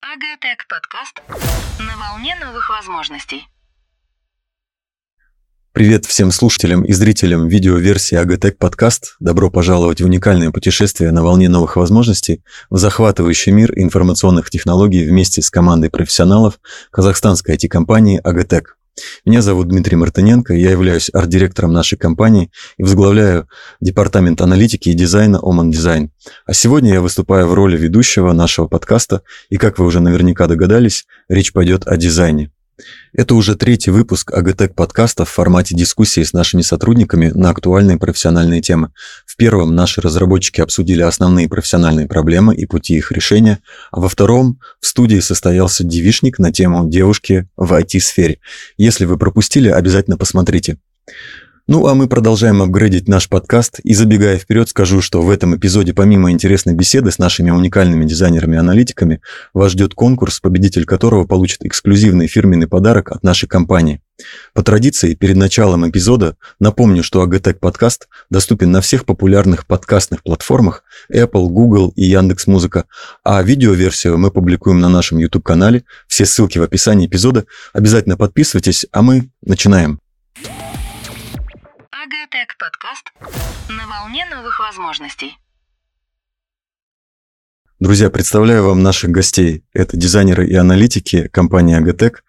Агатек подкаст на волне новых возможностей. Привет всем слушателям и зрителям видеоверсии Агатек подкаст. Добро пожаловать в уникальное путешествие на волне новых возможностей в захватывающий мир информационных технологий вместе с командой профессионалов казахстанской IT-компании Агатек. Меня зовут Дмитрий Мартыненко, я являюсь арт-директором нашей компании и возглавляю департамент аналитики и дизайна Oman Design. А сегодня я выступаю в роли ведущего нашего подкаста, и как вы уже наверняка догадались, речь пойдет о дизайне. Это уже третий выпуск АГТЭК подкаста в формате дискуссии с нашими сотрудниками на актуальные профессиональные темы. В первом наши разработчики обсудили основные профессиональные проблемы и пути их решения, а во втором в студии состоялся девишник на тему девушки в IT-сфере. Если вы пропустили, обязательно посмотрите. Ну, а мы продолжаем апгрейдить наш подкаст. И забегая вперед, скажу, что в этом эпизоде, помимо интересной беседы с нашими уникальными дизайнерами-аналитиками, вас ждет конкурс, победитель которого получит эксклюзивный фирменный подарок от нашей компании. По традиции, перед началом эпизода напомню, что AGTech подкаст доступен на всех популярных подкастных платформах Apple, Google и Яндекс Музыка, а видеоверсию мы публикуем на нашем YouTube-канале. Все ссылки в описании эпизода. Обязательно подписывайтесь, а мы начинаем. Агатек подкаст на волне новых возможностей. Друзья, представляю вам наших гостей. Это дизайнеры и аналитики компании Агатек.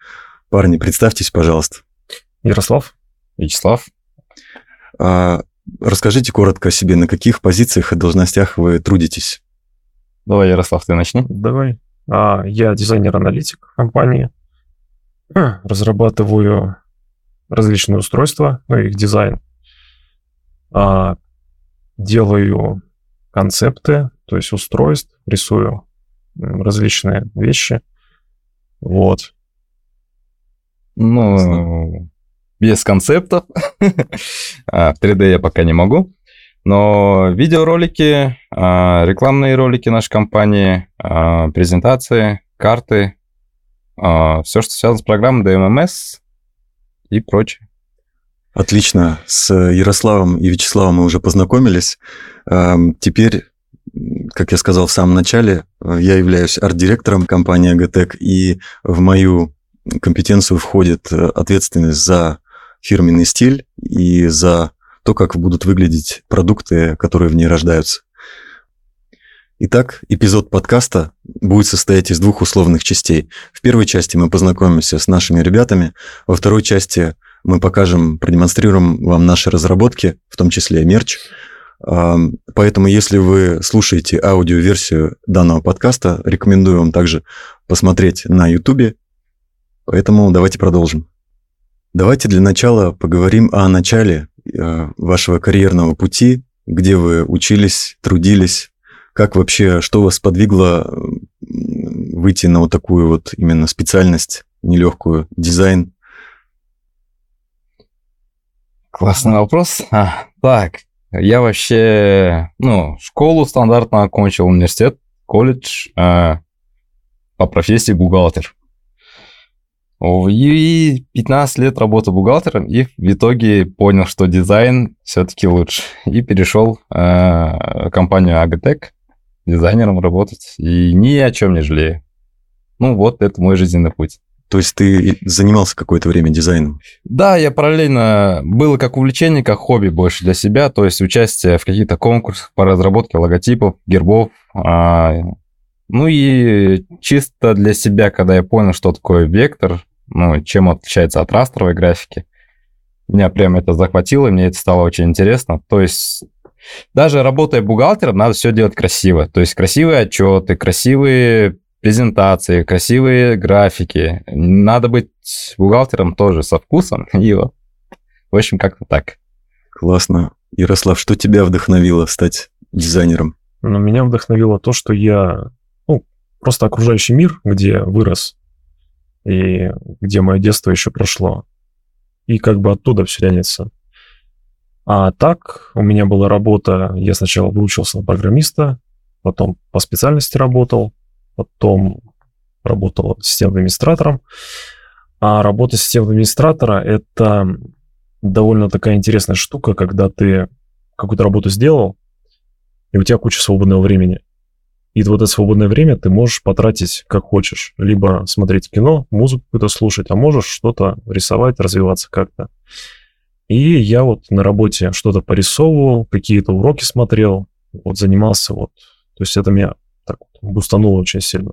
Парни, представьтесь, пожалуйста. Ярослав. Вячеслав. А, расскажите коротко о себе, на каких позициях и должностях вы трудитесь. Давай, Ярослав, ты начни. Давай. А, я дизайнер-аналитик компании. Разрабатываю различные устройства, ну, их дизайн. А, делаю концепты, то есть устройств, рисую различные вещи. Вот. Ну, без концептов. а, 3D я пока не могу. Но видеоролики, а, рекламные ролики нашей компании, презентации, карты, все, что связано с программой DMMS и прочее. Отлично. С Ярославом и Вячеславом мы уже познакомились. Теперь, как я сказал в самом начале, я являюсь арт-директором компании Агатек, и в мою компетенцию входит ответственность за фирменный стиль и за то, как будут выглядеть продукты, которые в ней рождаются. Итак, эпизод подкаста будет состоять из двух условных частей. В первой части мы познакомимся с нашими ребятами, во второй части мы покажем, продемонстрируем вам наши разработки, в том числе мерч. Поэтому, если вы слушаете аудиоверсию данного подкаста, рекомендую вам также посмотреть на YouTube. Поэтому давайте продолжим. Давайте для начала поговорим о начале э, вашего карьерного пути, где вы учились, трудились, как вообще, что вас подвигло выйти на вот такую вот именно специальность нелегкую, дизайн? Классный вопрос. А, так, я вообще, ну, школу стандартно окончил, университет, колледж э, по профессии бухгалтер. И 15 лет работал бухгалтером, и в итоге понял, что дизайн все-таки лучше. И перешел э, в компанию Агатек дизайнером работать. И ни о чем не жалею. Ну, вот это мой жизненный путь. То есть ты занимался какое-то время дизайном? Да, я параллельно было как увлечение, как хобби больше для себя, то есть участие в каких-то конкурсах по разработке логотипов, гербов. А, ну и чисто для себя, когда я понял, что такое вектор, ну, чем отличается от растровой графики, меня прям это захватило, мне это стало очень интересно. То есть даже работая бухгалтером, надо все делать красиво. То есть красивые отчеты, красивые презентации, красивые графики. Надо быть бухгалтером тоже со вкусом. И вот, в общем, как-то так. Классно. Ярослав, что тебя вдохновило стать дизайнером? Ну, меня вдохновило то, что я, ну, просто окружающий мир, где вырос, и где мое детство еще прошло. И как бы оттуда все тянется. А так, у меня была работа, я сначала выучился на программиста, потом по специальности работал, потом работал системным администратором. А работа системного администратора – это довольно такая интересная штука, когда ты какую-то работу сделал, и у тебя куча свободного времени. И вот это свободное время ты можешь потратить как хочешь. Либо смотреть кино, музыку какую-то слушать, а можешь что-то рисовать, развиваться как-то. И я вот на работе что-то порисовывал, какие-то уроки смотрел, вот занимался вот. То есть это меня так вот бустануло очень сильно.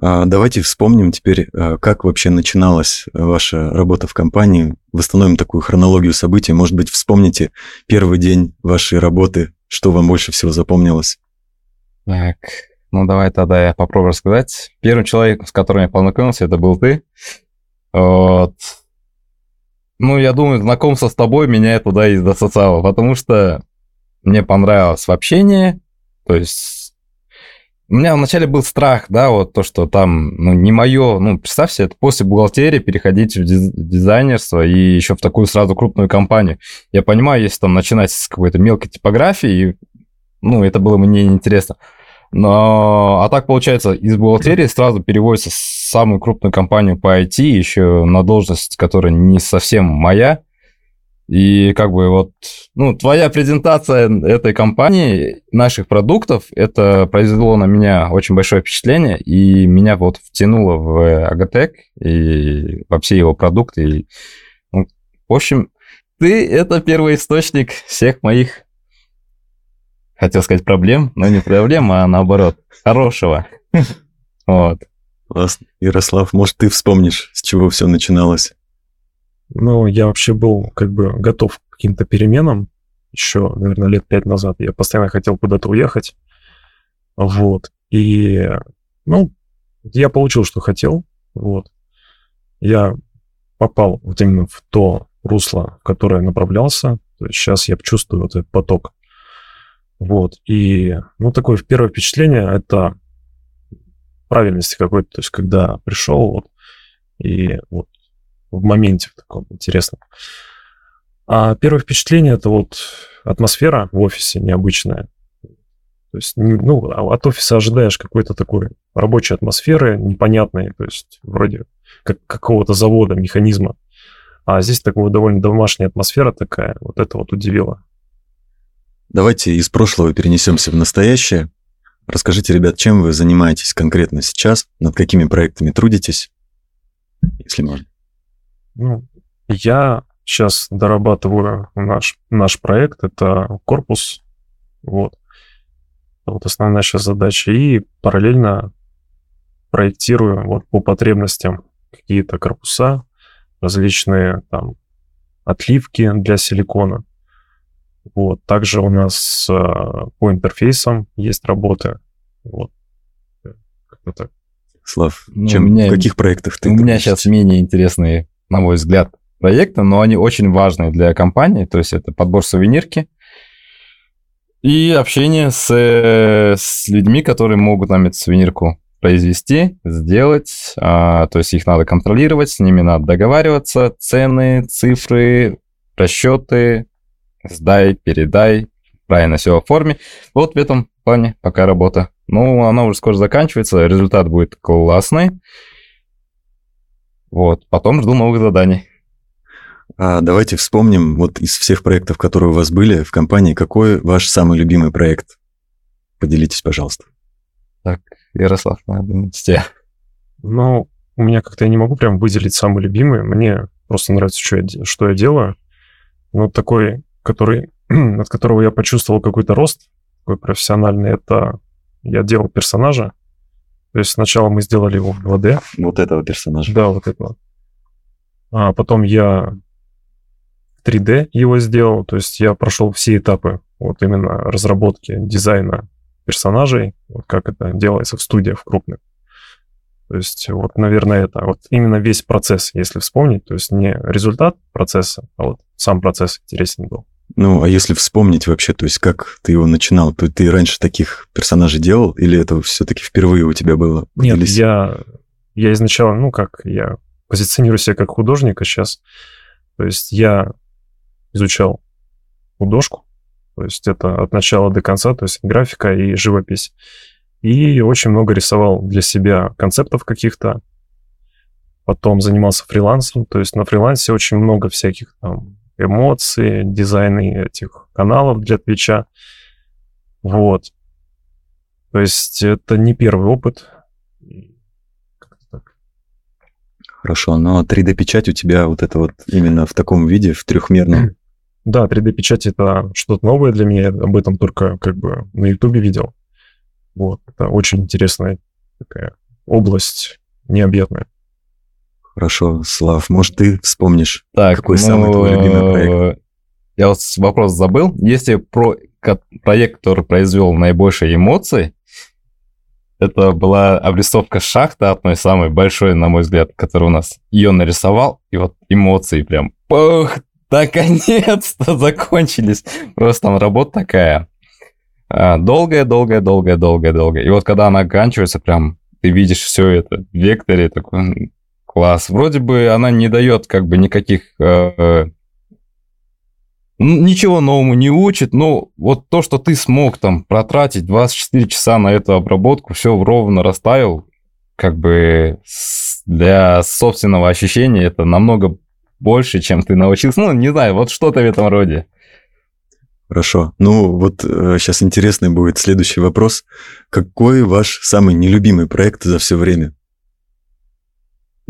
А, давайте вспомним теперь, а, как вообще начиналась ваша работа в компании. Восстановим такую хронологию событий. Может быть, вспомните первый день вашей работы, что вам больше всего запомнилось? Так, ну давай тогда я попробую рассказать. Первым человеком, с которым я познакомился, это был ты. Вот. Ну, я думаю, знакомство с тобой меня туда и засосало, потому что мне понравилось в общении, то есть у меня вначале был страх, да, вот то, что там, ну, не мое, ну, представьте, это после бухгалтерии переходить в дизайнерство и еще в такую сразу крупную компанию. Я понимаю, если там начинать с какой-то мелкой типографии, ну, это было мне неинтересно. Но, а так получается, из бухгалтерии сразу переводится в самую крупную компанию по IT, еще на должность, которая не совсем моя. И как бы вот, ну, твоя презентация этой компании, наших продуктов, это произвело на меня очень большое впечатление, и меня вот втянуло в Агатек и во все его продукты. И, ну, в общем, ты — это первый источник всех моих хотел сказать проблем, но не проблем, а наоборот, хорошего. Вот. Классно. Ярослав, может, ты вспомнишь, с чего все начиналось? Ну, я вообще был как бы готов к каким-то переменам. Еще, наверное, лет пять назад я постоянно хотел куда-то уехать. Вот. И, ну, я получил, что хотел. Вот. Я попал вот именно в то русло, в которое направлялся. То есть сейчас я чувствую вот этот поток вот, и, ну, такое первое впечатление — это правильности какой-то, то есть когда пришел, вот, и вот в моменте в таком интересном. А первое впечатление — это вот атмосфера в офисе необычная. То есть, ну, а от офиса ожидаешь какой-то такой рабочей атмосферы непонятной, то есть вроде как какого-то завода, механизма. А здесь такого довольно домашняя атмосфера такая, вот это вот удивило. Давайте из прошлого перенесемся в настоящее. Расскажите, ребят, чем вы занимаетесь конкретно сейчас, над какими проектами трудитесь, если можно. Ну, я сейчас дорабатываю наш, наш проект, это корпус, вот. Вот основная сейчас задача. И параллельно проектирую вот по потребностям какие-то корпуса, различные там отливки для силикона. Вот. Также у нас э, по интерфейсам есть работы. Вот. Как-то так. Слав, ну, чем, меня, в каких проектах ты? У меня сейчас менее интересные, на мой взгляд, проекты, но они очень важные для компании. То есть это подбор сувенирки и общение с, с людьми, которые могут нам эту сувенирку произвести, сделать. А, то есть их надо контролировать, с ними надо договариваться, цены, цифры, расчеты, сдай, передай, правильно все оформи. Вот в этом плане пока работа. Ну, она уже скоро заканчивается, результат будет классный. Вот, потом жду новых заданий. А давайте вспомним, вот из всех проектов, которые у вас были в компании, какой ваш самый любимый проект? Поделитесь, пожалуйста. Так, Ярослав, надо тебя. Ну, у меня как-то я не могу прям выделить самый любимый. Мне просто нравится, что я, что я делаю. Ну, такой который, от которого я почувствовал какой-то рост такой профессиональный, это я делал персонажа. То есть сначала мы сделали его в 2D. Вот этого персонажа. Да, вот этого. А потом я 3D его сделал, то есть я прошел все этапы вот именно разработки дизайна персонажей, вот как это делается в студиях крупных. То есть вот, наверное, это вот именно весь процесс, если вспомнить, то есть не результат процесса, а вот сам процесс интересен был. Ну, а если вспомнить вообще, то есть как ты его начинал, то ты раньше таких персонажей делал, или это все-таки впервые у тебя было? Нет, я, я изначально, ну как, я позиционирую себя как художника сейчас. То есть я изучал художку, то есть это от начала до конца, то есть графика и живопись. И очень много рисовал для себя концептов каких-то. Потом занимался фрилансом, то есть на фрилансе очень много всяких там эмоции, дизайны этих каналов для Твича. Вот. То есть это не первый опыт. Хорошо, но 3D-печать у тебя вот это вот именно в таком виде, в трехмерном. Да, 3D-печать это что-то новое для меня, я об этом только как бы на Ютубе видел. Вот, это очень интересная такая область необъятная. Хорошо, Слав, может, ты вспомнишь, Так, какой самый твой любимый проект? Я вот вопрос забыл. Если про проект, который произвел наибольшие эмоции, это была обрисовка шахты одной самой большой, на мой взгляд, которую у нас ее нарисовал, и вот эмоции прям, пух, наконец-то закончились. Просто там работа такая а, долгая, долгая, долгая, долгая, долгая. И вот когда она оканчивается, прям ты видишь все это в векторе, такой класс. Вроде бы она не дает как бы никаких э, э, ничего новому не учит, но вот то, что ты смог там протратить 24 часа на эту обработку, все ровно расставил, как бы для собственного ощущения это намного больше, чем ты научился. Ну, не знаю, вот что-то в этом роде. Хорошо. Ну, вот сейчас интересный будет следующий вопрос. Какой ваш самый нелюбимый проект за все время?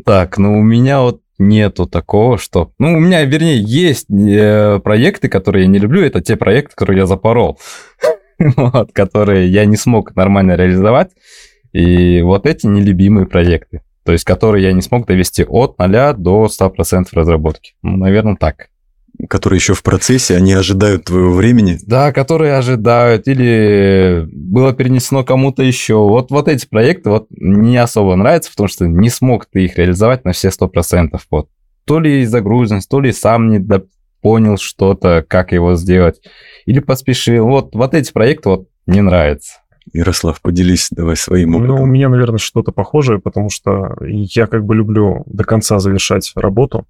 Так, ну у меня вот нету такого, что... Ну, у меня, вернее, есть э, проекты, которые я не люблю, это те проекты, которые я запорол, вот, которые я не смог нормально реализовать, и вот эти нелюбимые проекты, то есть которые я не смог довести от 0 до 100% разработки. Ну, наверное, так. Которые еще в процессе, они ожидают твоего времени. Да, которые ожидают, или было перенесено кому-то еще. Вот, вот эти проекты вот не особо нравятся, потому что не смог ты их реализовать на все 100%. Вот. То ли загруженность, то ли сам не до- понял что-то, как его сделать, или поспешил. Вот, вот эти проекты вот не нравятся. Ярослав, поделись давай своим Ну, у опытом. меня, наверное, что-то похожее, потому что я как бы люблю до конца завершать работу.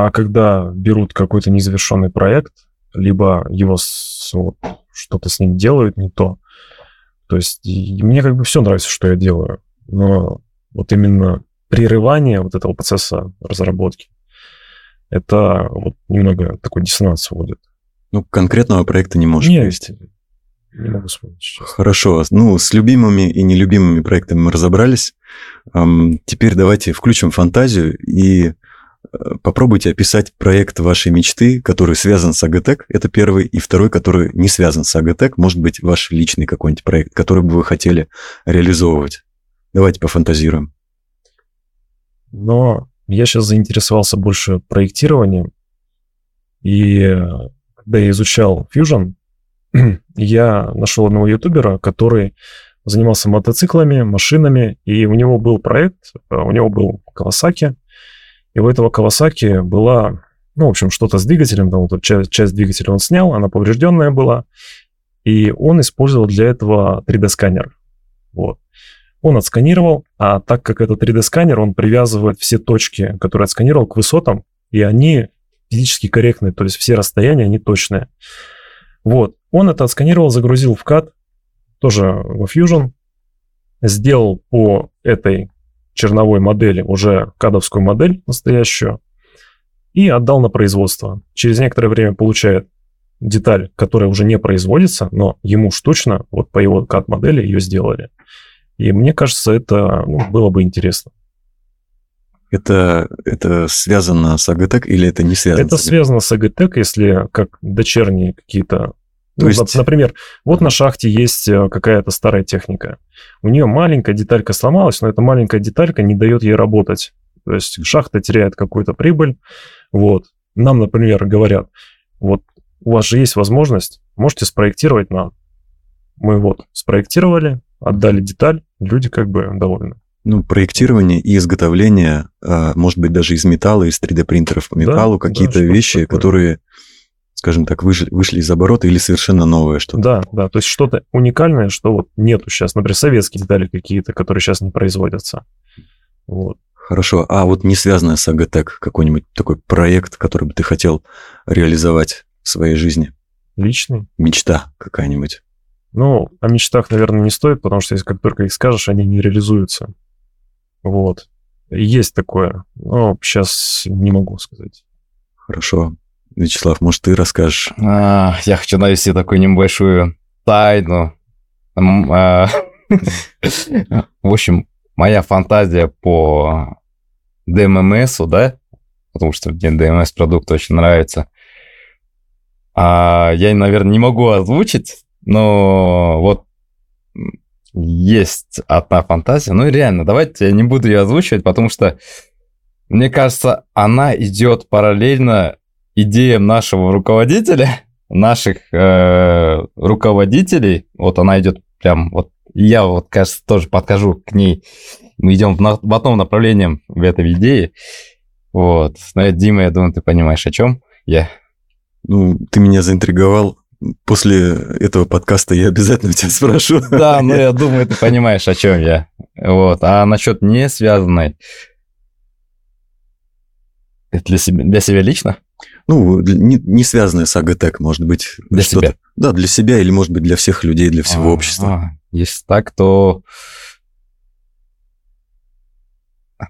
А когда берут какой-то незавершенный проект, либо его с- вот, что-то с ним делают не то, то есть и мне как бы все нравится, что я делаю, но вот именно прерывание вот этого процесса разработки, это вот немного такой диссонанс вводит. Ну, конкретного проекта не можешь Не, привести. не могу вспомнить сейчас. Хорошо. Ну, с любимыми и нелюбимыми проектами мы разобрались. Ам, теперь давайте включим фантазию и попробуйте описать проект вашей мечты, который связан с Агатек. Это первый. И второй, который не связан с Агатек. Может быть, ваш личный какой-нибудь проект, который бы вы хотели реализовывать. Давайте пофантазируем. Но я сейчас заинтересовался больше проектированием. И когда я изучал Fusion, я нашел одного ютубера, который занимался мотоциклами, машинами, и у него был проект, э, у него был Kawasaki, и у этого Kawasaki была, ну, в общем, что-то с двигателем, там вот часть, часть двигателя он снял, она поврежденная была, и он использовал для этого 3D-сканер. Вот. Он отсканировал, а так как это 3D-сканер, он привязывает все точки, которые отсканировал, к высотам, и они физически корректные, то есть все расстояния, они точные. Вот. Он это отсканировал, загрузил в CAD, тоже во Fusion, сделал по этой черновой модели уже кадовскую модель настоящую и отдал на производство. Через некоторое время получает деталь, которая уже не производится, но ему штучно, вот по его CAD-модели ее сделали. И мне кажется, это ну, было бы интересно. Это, это связано с Агатек или это не связано? Это с связано с АГТЭК, если как дочерние какие-то... То ну, есть- нап- Например, вот на шахте есть э, какая-то старая техника. У нее маленькая деталька сломалась, но эта маленькая деталька не дает ей работать. То есть шахта теряет какую-то прибыль. Вот. Нам, например, говорят, вот у вас же есть возможность, можете спроектировать нам. Мы вот спроектировали, отдали деталь, люди как бы довольны. Ну, проектирование и изготовление, а, может быть, даже из металла, из 3D-принтеров по Да, металлу, да, какие-то что-то вещи, такое. которые, скажем так, вышли, вышли из оборота или совершенно новое что-то. Да, да, то есть что-то уникальное, что вот нету сейчас. Например, советские детали какие-то, которые сейчас не производятся. Вот. Хорошо, а вот не связанное с Агатек, какой-нибудь такой проект, который бы ты хотел реализовать в своей жизни? Личный. Мечта какая-нибудь? Ну, о мечтах, наверное, не стоит, потому что если как только их скажешь, они не реализуются. Вот. Есть такое, но сейчас не могу сказать. Хорошо. Вячеслав, может, ты расскажешь? А, я хочу навести такую небольшую тайну. А, В общем, моя фантазия по ДММСу, да, потому что мне ДМС-продукт очень нравится, а, я, наверное, не могу озвучить, но вот есть одна фантазия. Ну реально, давайте я не буду ее озвучивать, потому что, мне кажется, она идет параллельно идеям нашего руководителя, наших э, руководителей. Вот она идет прям вот я вот, кажется, тоже подхожу к ней. Мы идем в, на, в одном направлении в этой идее. Вот. Но, Дима, я думаю, ты понимаешь, о чем я. Ну, ты меня заинтриговал. После этого подкаста я обязательно тебя спрошу. Да, ну я думаю, ты понимаешь, о чем я. Вот. А насчет не связанной, это для себя, для себя лично? Ну, не, не связанное с АГТЭК, может быть. Для себя? Да, для себя или, может быть, для всех людей, для всего А, общества. а, Если так, то...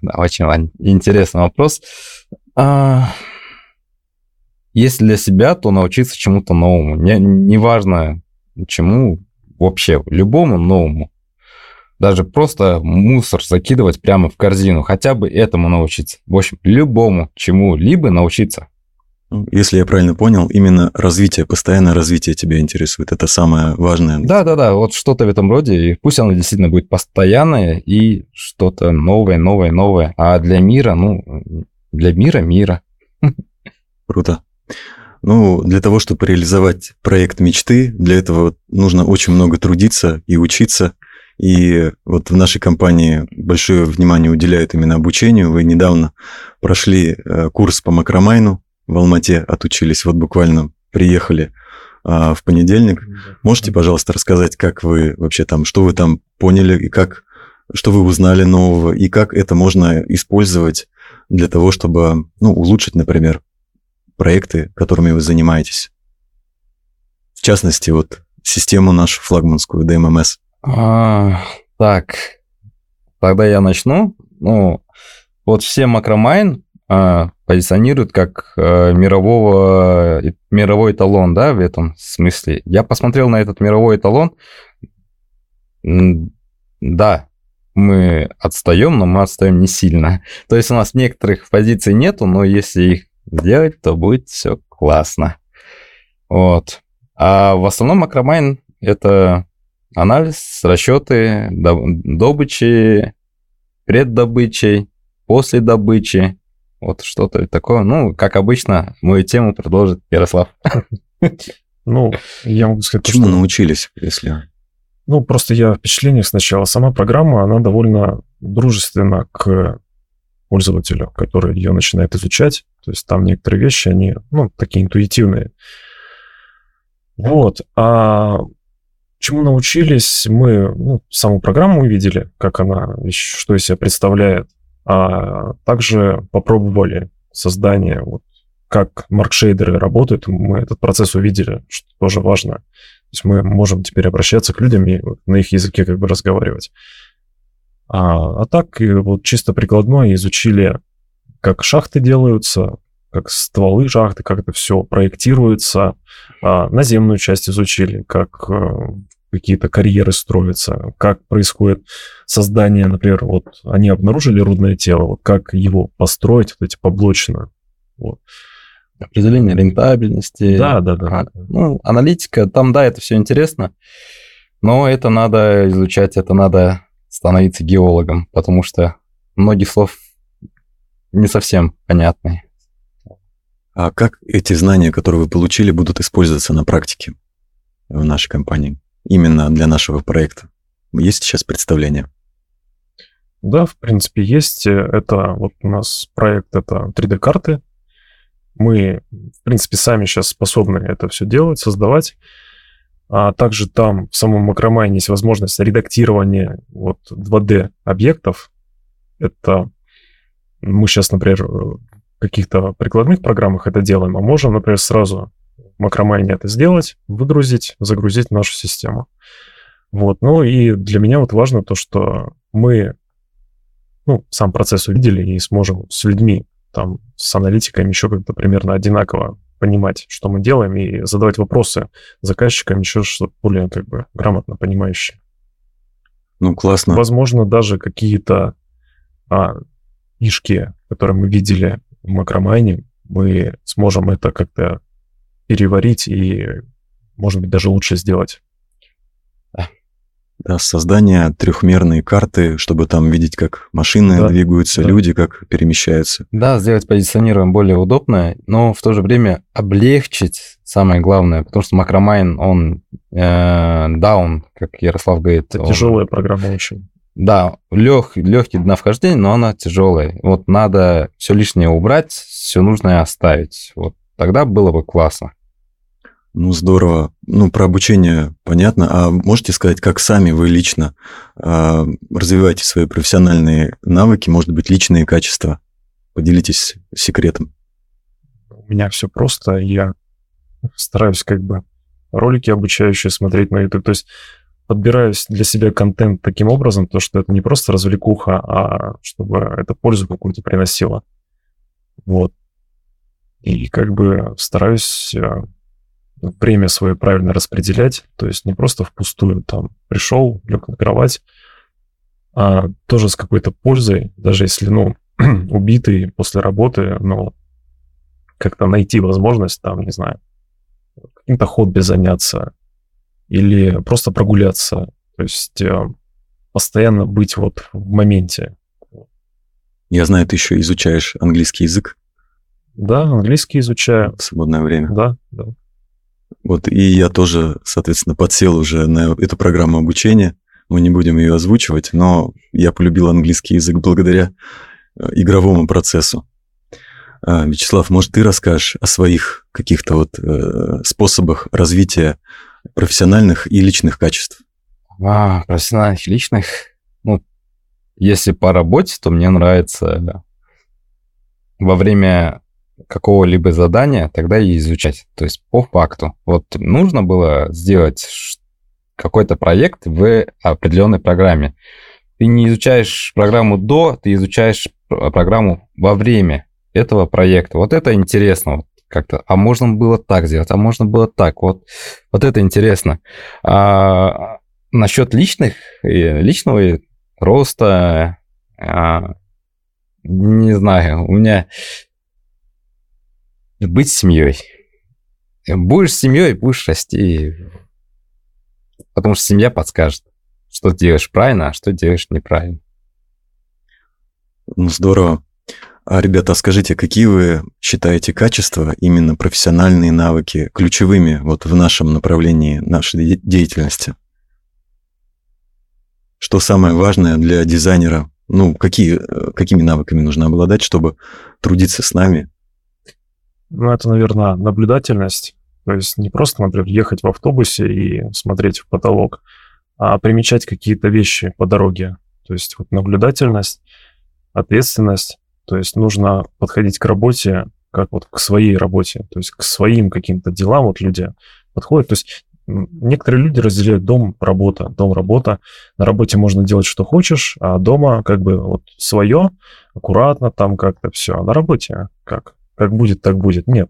Да, очень интересный вопрос. А, Если для себя, то научиться чему-то новому. Не, неважно чему, вообще любому новому. Даже просто мусор закидывать прямо в корзину. Хотя бы этому научиться. В общем, любому чему-либо научиться. Ну, Если я правильно понял, именно развитие, постоянное развитие тебя интересует. Это самое важное. Да-да-да, вот что-то в этом роде. И пусть оно действительно будет постоянное и что-то новое, новое, новое. А для мира, ну, для мира мира. Круто. Ну, для того, чтобы реализовать проект мечты, для этого нужно очень много трудиться и учиться. И вот в нашей компании большое внимание уделяют именно обучению. Вы недавно прошли э, курс по макромайну в Алмате, отучились, вот буквально приехали а, в понедельник. Можете, пожалуйста, рассказать, как вы вообще там, что вы там поняли, и как, что вы узнали нового, и как это можно использовать для того, чтобы, ну, улучшить, например, проекты, которыми вы занимаетесь. В частности, вот систему нашу флагманскую DMMS. А, так, тогда я начну. Ну, вот все макромайн а, позиционируют как а, мирового, мировой эталон, да, в этом смысле. Я посмотрел на этот мировой эталон. Да, мы отстаем, но мы отстаем не сильно. То есть у нас некоторых позиций нету, но если их сделать, то будет все классно. Вот. А в основном макромайн это анализ, расчеты до- добычи, преддобычей, после добычи. Вот что-то такое. Ну, как обычно, мою тему продолжит Ярослав. Ну, я могу сказать, Чему что... научились, если... Ну, просто я впечатление сначала. Сама программа, она довольно дружественна к пользователю, который ее начинает изучать. То есть там некоторые вещи, они, ну, такие интуитивные. Вот. А чему научились? Мы ну, саму программу увидели, как она, что из себя представляет. А также попробовали создание, вот, как маркшейдеры работают. Мы этот процесс увидели, что тоже важно. То есть мы можем теперь обращаться к людям и на их языке как бы разговаривать. А, а так, вот чисто прикладное изучили, как шахты делаются, как стволы шахты, как это все проектируется. А, наземную часть изучили, как э, какие-то карьеры строятся, как происходит создание, например, вот они обнаружили рудное тело, вот как его построить, вот эти поблочно. Вот. Определение рентабельности. Да, да, да. А, Ну, аналитика, там, да, это все интересно, но это надо изучать, это надо становиться геологом, потому что многих слов не совсем понятны. А как эти знания, которые вы получили, будут использоваться на практике в нашей компании? Именно для нашего проекта. Есть сейчас представление? Да, в принципе, есть. Это вот у нас проект, это 3D-карты. Мы, в принципе, сами сейчас способны это все делать, создавать. А также там в самом макромайне есть возможность редактирования вот 2D объектов. Это мы сейчас, например, в каких-то прикладных программах это делаем, а можем, например, сразу макромайне это сделать, выгрузить, загрузить в нашу систему. Вот. Ну и для меня вот важно то, что мы ну, сам процесс увидели и сможем с людьми, там, с аналитиками еще как-то примерно одинаково понимать, что мы делаем, и задавать вопросы заказчикам еще что более как бы грамотно понимающие. Ну, классно. Возможно, даже какие-то а, фишки, которые мы видели в макромайне, мы сможем это как-то переварить и, может быть, даже лучше сделать. Да, создание трехмерной карты, чтобы там видеть, как машины Да, двигаются, да. люди как перемещаются. Да, сделать позиционирование более удобное, но в то же время облегчить самое главное, потому что макромайн, он э, даун, как Ярослав говорит. Это он- тяжелая программа очень. Да, лег, легкий на вхождение, но она тяжелая. Вот надо все лишнее убрать, все нужное оставить. Вот тогда было бы классно. Ну, здорово. Ну, про обучение понятно. А можете сказать, как сами вы лично а, развиваете свои профессиональные навыки, может быть, личные качества? Поделитесь секретом. У меня все просто. Я стараюсь как бы ролики обучающие смотреть на YouTube. То есть подбираюсь для себя контент таким образом, то, что это не просто развлекуха, а чтобы это пользу какую-то приносило. Вот. И как бы стараюсь э, время свое правильно распределять, то есть не просто впустую там пришел, лег на кровать, а тоже с какой-то пользой, даже если, ну, убитый после работы, но как-то найти возможность там, не знаю, каким-то хобби заняться или просто прогуляться. То есть э, постоянно быть вот в моменте. Я знаю, ты еще изучаешь английский язык Да, английский изучаю. в свободное время. Да, да. Вот, и я тоже, соответственно, подсел уже на эту программу обучения. Мы не будем ее озвучивать, но я полюбил английский язык благодаря э, игровому процессу. А, Вячеслав, может, ты расскажешь о своих каких-то вот э, способах развития профессиональных и личных качеств? А, профессиональных и личных. Ну, если по работе, то мне нравится во время какого-либо задания тогда и изучать. То есть по факту. Вот нужно было сделать какой-то проект в определенной программе. Ты не изучаешь программу до, ты изучаешь пр- программу во время этого проекта. Вот это интересно. Вот как-то, а можно было так сделать, а можно было так. Вот, вот это интересно. А, насчет личных, э, личного роста, а, не знаю, у меня быть семьей. Будешь семьей, будешь расти. Потому что семья подскажет, что делаешь правильно, а что делаешь неправильно. Ну, здорово. А, ребята, скажите, какие вы считаете качества, именно профессиональные навыки, ключевыми вот в нашем направлении нашей де- деятельности? Что самое важное для дизайнера? Ну, какие, э, какими навыками нужно обладать, чтобы трудиться с нами? Ну, это, наверное, наблюдательность. То есть не просто, например, ехать в автобусе и смотреть в потолок, а примечать какие-то вещи по дороге. То есть вот наблюдательность, ответственность. То есть нужно подходить к работе как вот к своей работе, то есть к своим каким-то делам вот люди подходят. То есть некоторые люди разделяют дом, работа, дом, работа. На работе можно делать, что хочешь, а дома как бы вот свое, аккуратно там как-то все. А на работе как? Как будет, так будет. Нет.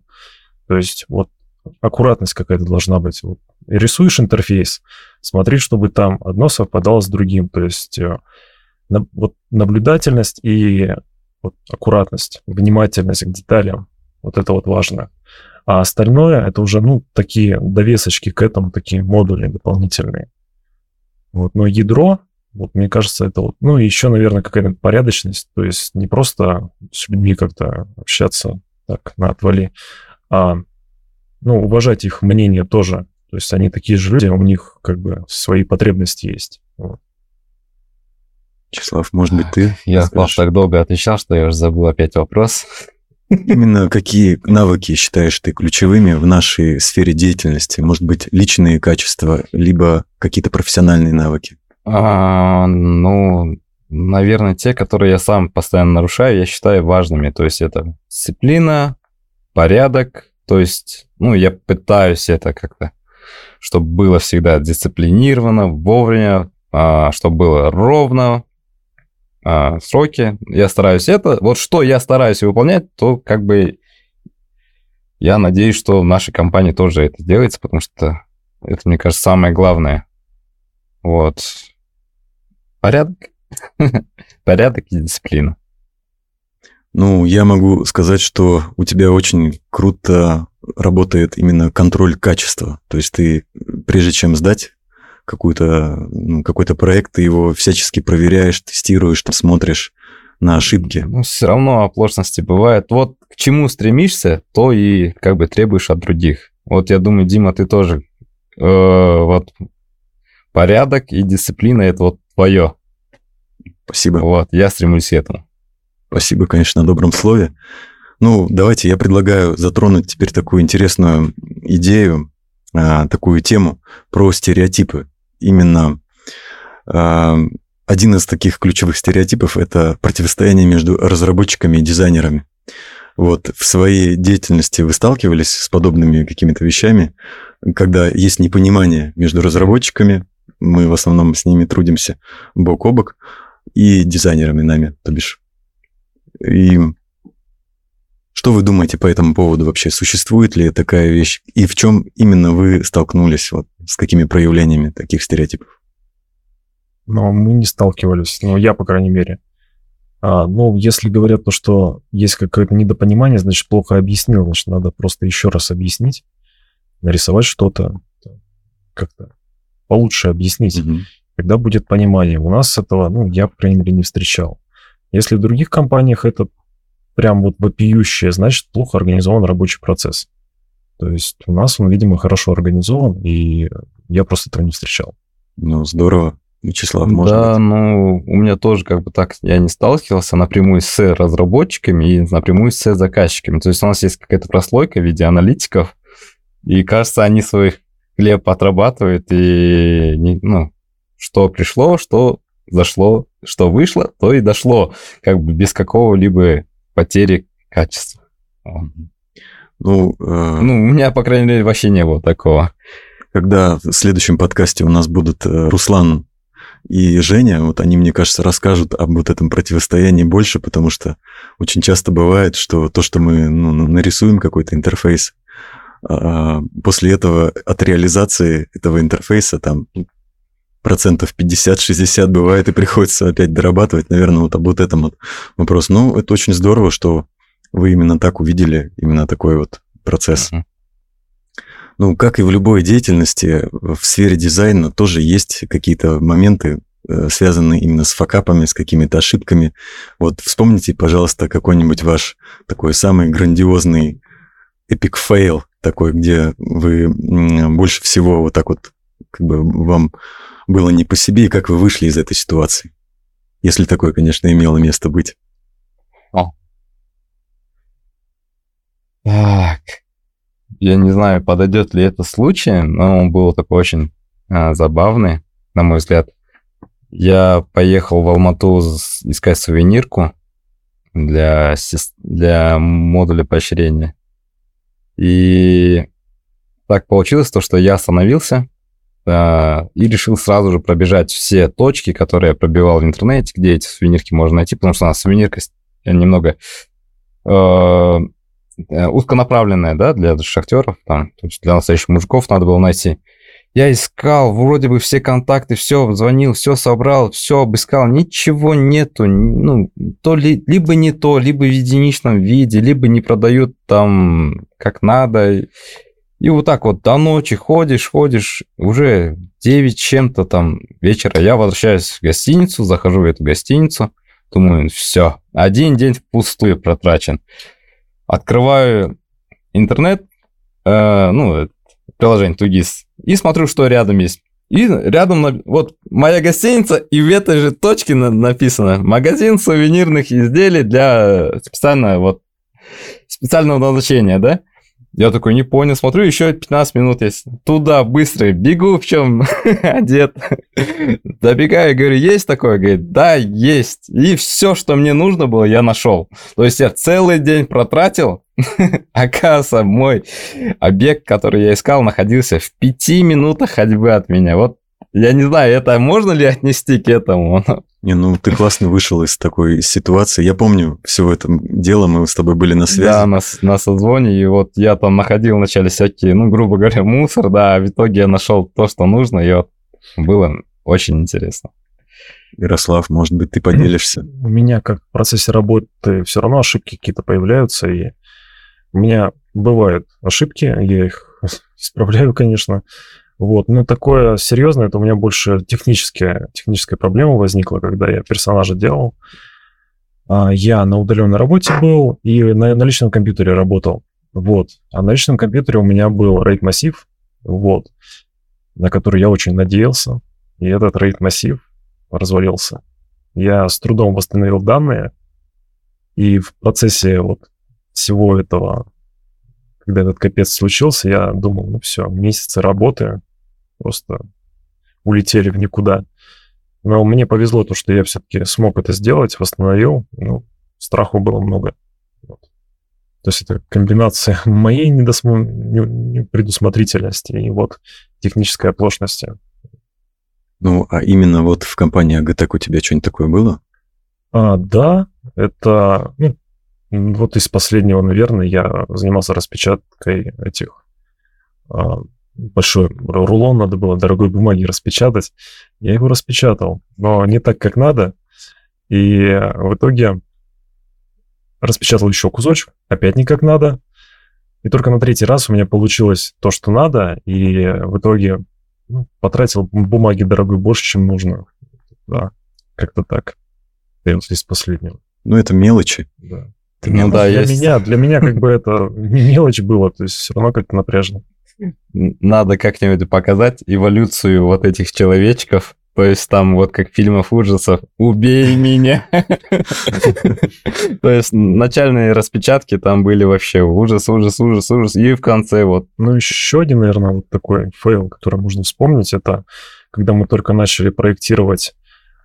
То есть вот аккуратность какая-то должна быть. Вот рисуешь интерфейс, смотри, чтобы там одно совпадало с другим. То есть э, на- вот наблюдательность и вот аккуратность, внимательность к деталям. Вот это вот важно. А остальное это уже, ну, такие довесочки к этому, такие модули дополнительные. Вот, но ядро, вот мне кажется, это вот, ну, еще, наверное, какая-то порядочность, то есть не просто с людьми как-то общаться так на отвали, а, ну, уважать их мнение тоже. То есть они такие же люди, у них как бы свои потребности есть. Вот. Вячеслав, может быть, ты? Я расскажешь? так долго отвечал, что я уже забыл опять вопрос. Именно какие навыки считаешь ты ключевыми в нашей сфере деятельности? Может быть, личные качества, либо какие-то профессиональные навыки? А, ну, наверное, те, которые я сам постоянно нарушаю, я считаю важными. То есть это дисциплина, порядок. То есть, ну, я пытаюсь это как-то, чтобы было всегда дисциплинировано, вовремя, а, чтобы было ровно, а, сроки. Я стараюсь это. Вот что я стараюсь выполнять, то как бы я надеюсь, что в нашей компании тоже это делается, потому что это, мне кажется, самое главное. Вот. Порядок. Порядок и дисциплина. Ну, я могу сказать, что у тебя очень круто работает именно контроль качества. То есть ты, прежде чем сдать какой-то ну, какой-то проект, ты его всячески проверяешь, тестируешь, там, смотришь на ошибки. Ну, все равно оплошности бывает. Вот к чему стремишься, то и как бы требуешь от других. Вот я думаю, Дима, ты тоже э, вот порядок и дисциплина это вот твое. Спасибо. Вот, я стремлюсь к этому. Спасибо, конечно, на добром слове. Ну, давайте я предлагаю затронуть теперь такую интересную идею, а, такую тему про стереотипы. Именно а, один из таких ключевых стереотипов – это противостояние между разработчиками и дизайнерами. Вот в своей деятельности вы сталкивались с подобными какими-то вещами, когда есть непонимание между разработчиками, мы в основном с ними трудимся бок о бок, и дизайнерами нами, то бишь и что вы думаете по этому поводу вообще? Существует ли такая вещь? И в чем именно вы столкнулись? Вот, с какими проявлениями таких стереотипов? Но мы не сталкивались. Ну, я, по крайней мере. А, ну, если говорят то, что есть какое-то недопонимание, значит, плохо объяснил. Значит, надо просто еще раз объяснить, нарисовать что-то, как-то получше объяснить. Угу. Тогда будет понимание. У нас этого, ну, я, по крайней мере, не встречал. Если в других компаниях это прям вот вопиющее, значит, плохо организован рабочий процесс. То есть у нас он, видимо, хорошо организован, и я просто этого не встречал. Ну, здорово. Вячеслав, может Да, быть? ну, у меня тоже как бы так, я не сталкивался напрямую с разработчиками и напрямую с заказчиками. То есть у нас есть какая-то прослойка в виде аналитиков, и кажется, они своих хлеб отрабатывают, и, ну, что пришло, что зашло, что вышло, то и дошло, как бы без какого-либо потери качества. Ну, э... ну, у меня, по крайней мере, вообще не было такого. Когда в следующем подкасте у нас будут э, Руслан и Женя, вот они, мне кажется, расскажут об вот этом противостоянии больше, потому что очень часто бывает, что то, что мы ну, нарисуем какой-то интерфейс, а, после этого от реализации этого интерфейса там процентов 50-60 бывает, и приходится опять дорабатывать, наверное, вот об вот этом вот вопрос. Ну, это очень здорово, что вы именно так увидели, именно такой вот процесс. Uh-huh. Ну, как и в любой деятельности, в сфере дизайна тоже есть какие-то моменты, э, связанные именно с факапами, с какими-то ошибками. Вот вспомните, пожалуйста, какой-нибудь ваш такой самый грандиозный epic fail, такой, где вы больше всего вот так вот, как бы вам было не по себе, и как вы вышли из этой ситуации? Если такое, конечно, имело место быть. О. Так. Я не знаю, подойдет ли это случай, но он был такой очень а, забавный, на мой взгляд. Я поехал в Алмату искать сувенирку для, для модуля поощрения. И так получилось то, что я остановился, и решил сразу же пробежать все точки, которые я пробивал в интернете, где эти сувенирки можно найти, потому что у нас сувенирка немного э, э, узконаправленная, да, для шахтеров, там, то есть для настоящих мужиков надо было найти. Я искал, вроде бы все контакты, все, звонил, все собрал, все обыскал, ничего нету, ну, то ли, либо не то, либо в единичном виде, либо не продают там как надо. И вот так вот до ночи ходишь, ходишь, уже 9 чем-то там вечера. Я возвращаюсь в гостиницу, захожу в эту гостиницу, думаю, все, один день впустую протрачен. Открываю интернет, э, ну, приложение Тугис, и смотрю, что рядом есть. И рядом, вот, моя гостиница, и в этой же точке написано «Магазин сувенирных изделий для специального, вот, специального назначения», да? Я такой, не понял, смотрю, еще 15 минут есть. Туда, быстро, бегу, в чем одет. Добегаю, говорю, есть такое? Говорит, да, есть. И все, что мне нужно было, я нашел. То есть я целый день протратил. Оказывается, мой объект, который я искал, находился в пяти минутах ходьбы от меня. Вот я не знаю, это можно ли отнести к этому? Не, ну ты классно вышел из такой ситуации. Я помню все это дело, мы с тобой были на связи. Да, на, на созвоне, и вот я там находил вначале всякие, ну, грубо говоря, мусор, да, а в итоге я нашел то, что нужно, и вот было очень интересно. Ярослав, может быть, ты поделишься? У меня как в процессе работы все равно ошибки какие-то появляются, и у меня бывают ошибки, я их исправляю, конечно. Вот, но такое серьезное, это у меня больше техническая, техническая проблема возникла, когда я персонажа делал. А, Я на удаленной работе был и на, на личном компьютере работал. Вот. А на личном компьютере у меня был RAID-массив, вот, на который я очень надеялся. И этот RAID-массив развалился. Я с трудом восстановил данные, и в процессе вот всего этого, когда этот капец случился, я думал, ну все, месяцы работы просто улетели в никуда. Но мне повезло то, что я все-таки смог это сделать, восстановил. Ну, страху было много. Вот. То есть это комбинация моей недосмо... не- непредусмотрительности и вот технической оплошности. Ну, а именно вот в компании Агатек у тебя что-нибудь такое было? А, да, это ну, вот из последнего, наверное, я занимался распечаткой этих а, большой ру- рулон, надо было дорогой бумаги распечатать. Я его распечатал, но не так, как надо. И в итоге распечатал еще кусочек, опять не как надо. И только на третий раз у меня получилось то, что надо, и в итоге ну, потратил бумаги дорогой больше, чем нужно. Да, как-то так. Это вот из последнего. Ну, это мелочи. Да. Ну да, для есть. меня, для меня как бы это не мелочь было, то есть все равно как-то напряжно. Надо как-нибудь показать эволюцию вот этих человечков, то есть там вот как фильмов ужасов «Убей меня!» То есть начальные распечатки там были вообще ужас, ужас, ужас, ужас, и в конце вот Ну, еще один, наверное, вот такой fail, который можно вспомнить, это когда мы только начали проектировать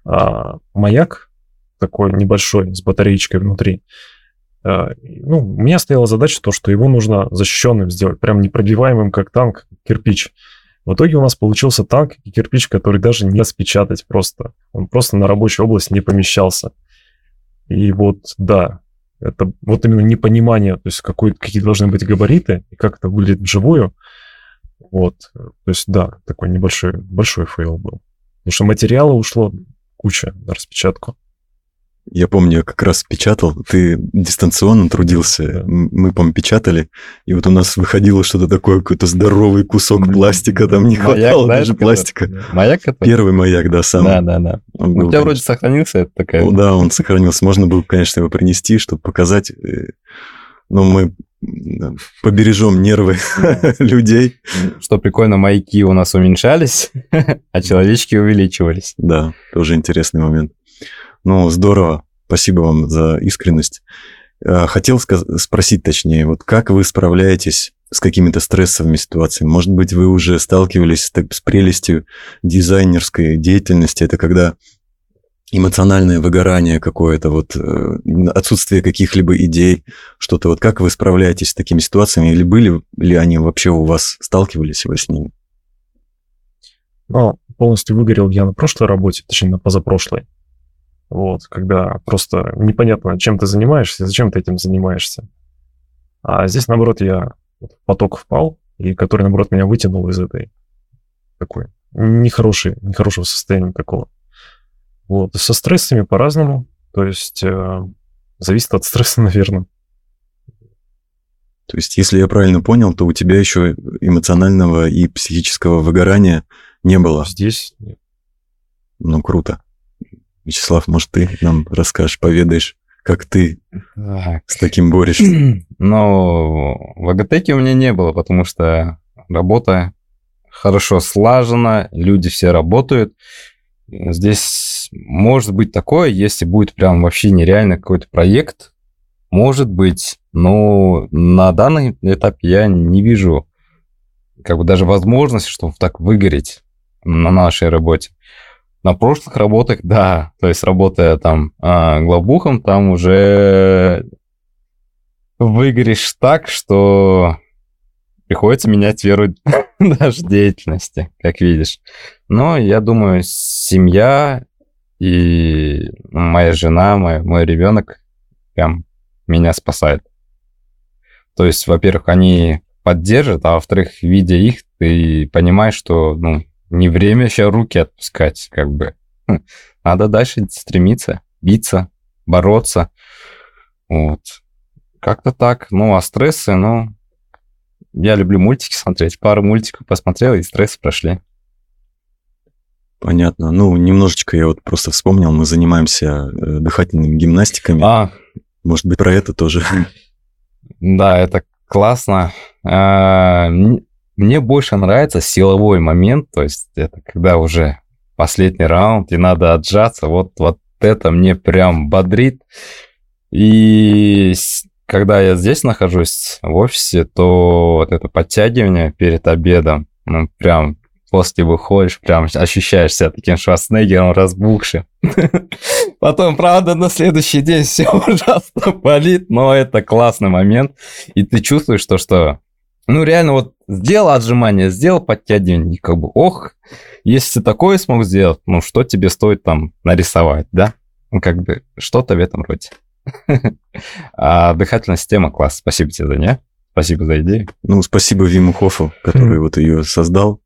а, маяк, такой небольшой, с батареечкой внутри. И, ну, у меня стояла задача то, что его нужно защищенным сделать, прям непробиваемым, как танк, кирпич. В итоге у нас получился танк и кирпич, который даже не распечатать просто. Он просто на рабочую область не помещался. И вот, да, это вот именно непонимание, то есть какой, какие должны быть габариты и как это выглядит вживую. Вот, то есть да, такой небольшой, большой fail был. Потому что материала ушло куча на распечатку. Я помню, я как раз печатал, ты дистанционно трудился, мы, по печатали, и вот у нас выходило что-то такое, какой-то здоровый кусок пластика, там не Маяк, хватало да, даже это пластика. маяк это? Первый маяк, да, сам. Да, да, да. Он У был, тебя вроде сохранился это такая... Да, он сохранился. Можно было, конечно, его принести, чтобы показать. э, Но мы побережем нервы людей. Что прикольно, маяки у нас уменьшались, а человечки увеличивались. Да, тоже интересный момент. Ну, здорово. Спасибо вам за искренность. А, Хотел спросить точнее, вот как вы справляетесь с какими-то стрессовыми ситуациями? Может быть, вы уже сталкивались так- с прелестью дизайнерской деятельности? Это когда эмоциональное выгорание какое-то, вот э, отсутствие каких-либо идей, что-то. Вот как вы справляетесь с такими ситуациями? Или были ли они вообще у вас, сталкивались вы с ними? Но полностью выгорел я на прошлой работе, точнее, на позапрошлой. Вот, когда просто непонятно, чем ты занимаешься, зачем ты этим занимаешься. А здесь, наоборот, я в поток впал, и который, наоборот, меня вытянул из этой такой нехорошей, нехорошего состояния такого. Вот, со стрессами по-разному, то есть э, зависит от стресса, наверное. То есть, если я правильно понял, то у тебя еще эмоционального и психического выгорания не было. Здесь Ну, круто. Вячеслав, может, ты нам расскажешь, поведаешь, как ты Так. с таким борешься? Но в Агатеке у меня не было, потому что работа хорошо слажена, люди все работают. Здесь может быть такое, если будет прям вообще нереально какой-то проект, может быть, но на данный этап я не вижу как бы даже возможности, чтобы так выгореть на нашей работе. На прошлых работах, да, то есть работая там а, главбухом, там уже выгоришь так, что приходится менять веру даже деятельности, как видишь. Но я думаю, семья И моя жена, мой, мой ребенок прям меня спасает. То есть, во-первых, они поддержат, а во-вторых, видя их, ты понимаешь, что ну, не время сейчас руки отпускать, как бы. Хм, надо дальше стремиться, биться, бороться. Вот. Как-то так. Ну, а стрессы, ну, я люблю мультики смотреть. Пару мультиков посмотрел, и стрессы прошли. Понятно. Ну, немножечко я вот просто вспомнил, мы занимаемся э, дыхательными гимнастиками. А, Может быть, про это тоже. да, это классно. Мне больше нравится силовой момент, то есть это когда уже последний раунд, и надо отжаться. Вот, вот это мне прям бодрит. И когда я здесь нахожусь, в офисе, то вот это подтягивание перед обедом, ну, прям после выходишь, прям ощущаешь себя таким Шварценеггером разбухшим. Потом, правда, на следующий день все ужасно болит, но это классный момент. И ты чувствуешь то, что, ну, реально вот сделал отжимание, сделал подтягивание, как бы, ох, если ты такое смог сделать, ну, что тебе стоит там нарисовать, да? Ну, как бы, что-то в этом роде. А дыхательная система класс. Спасибо тебе за нее. Спасибо за идею. Ну, спасибо Виму Хофу, который вот ее создал.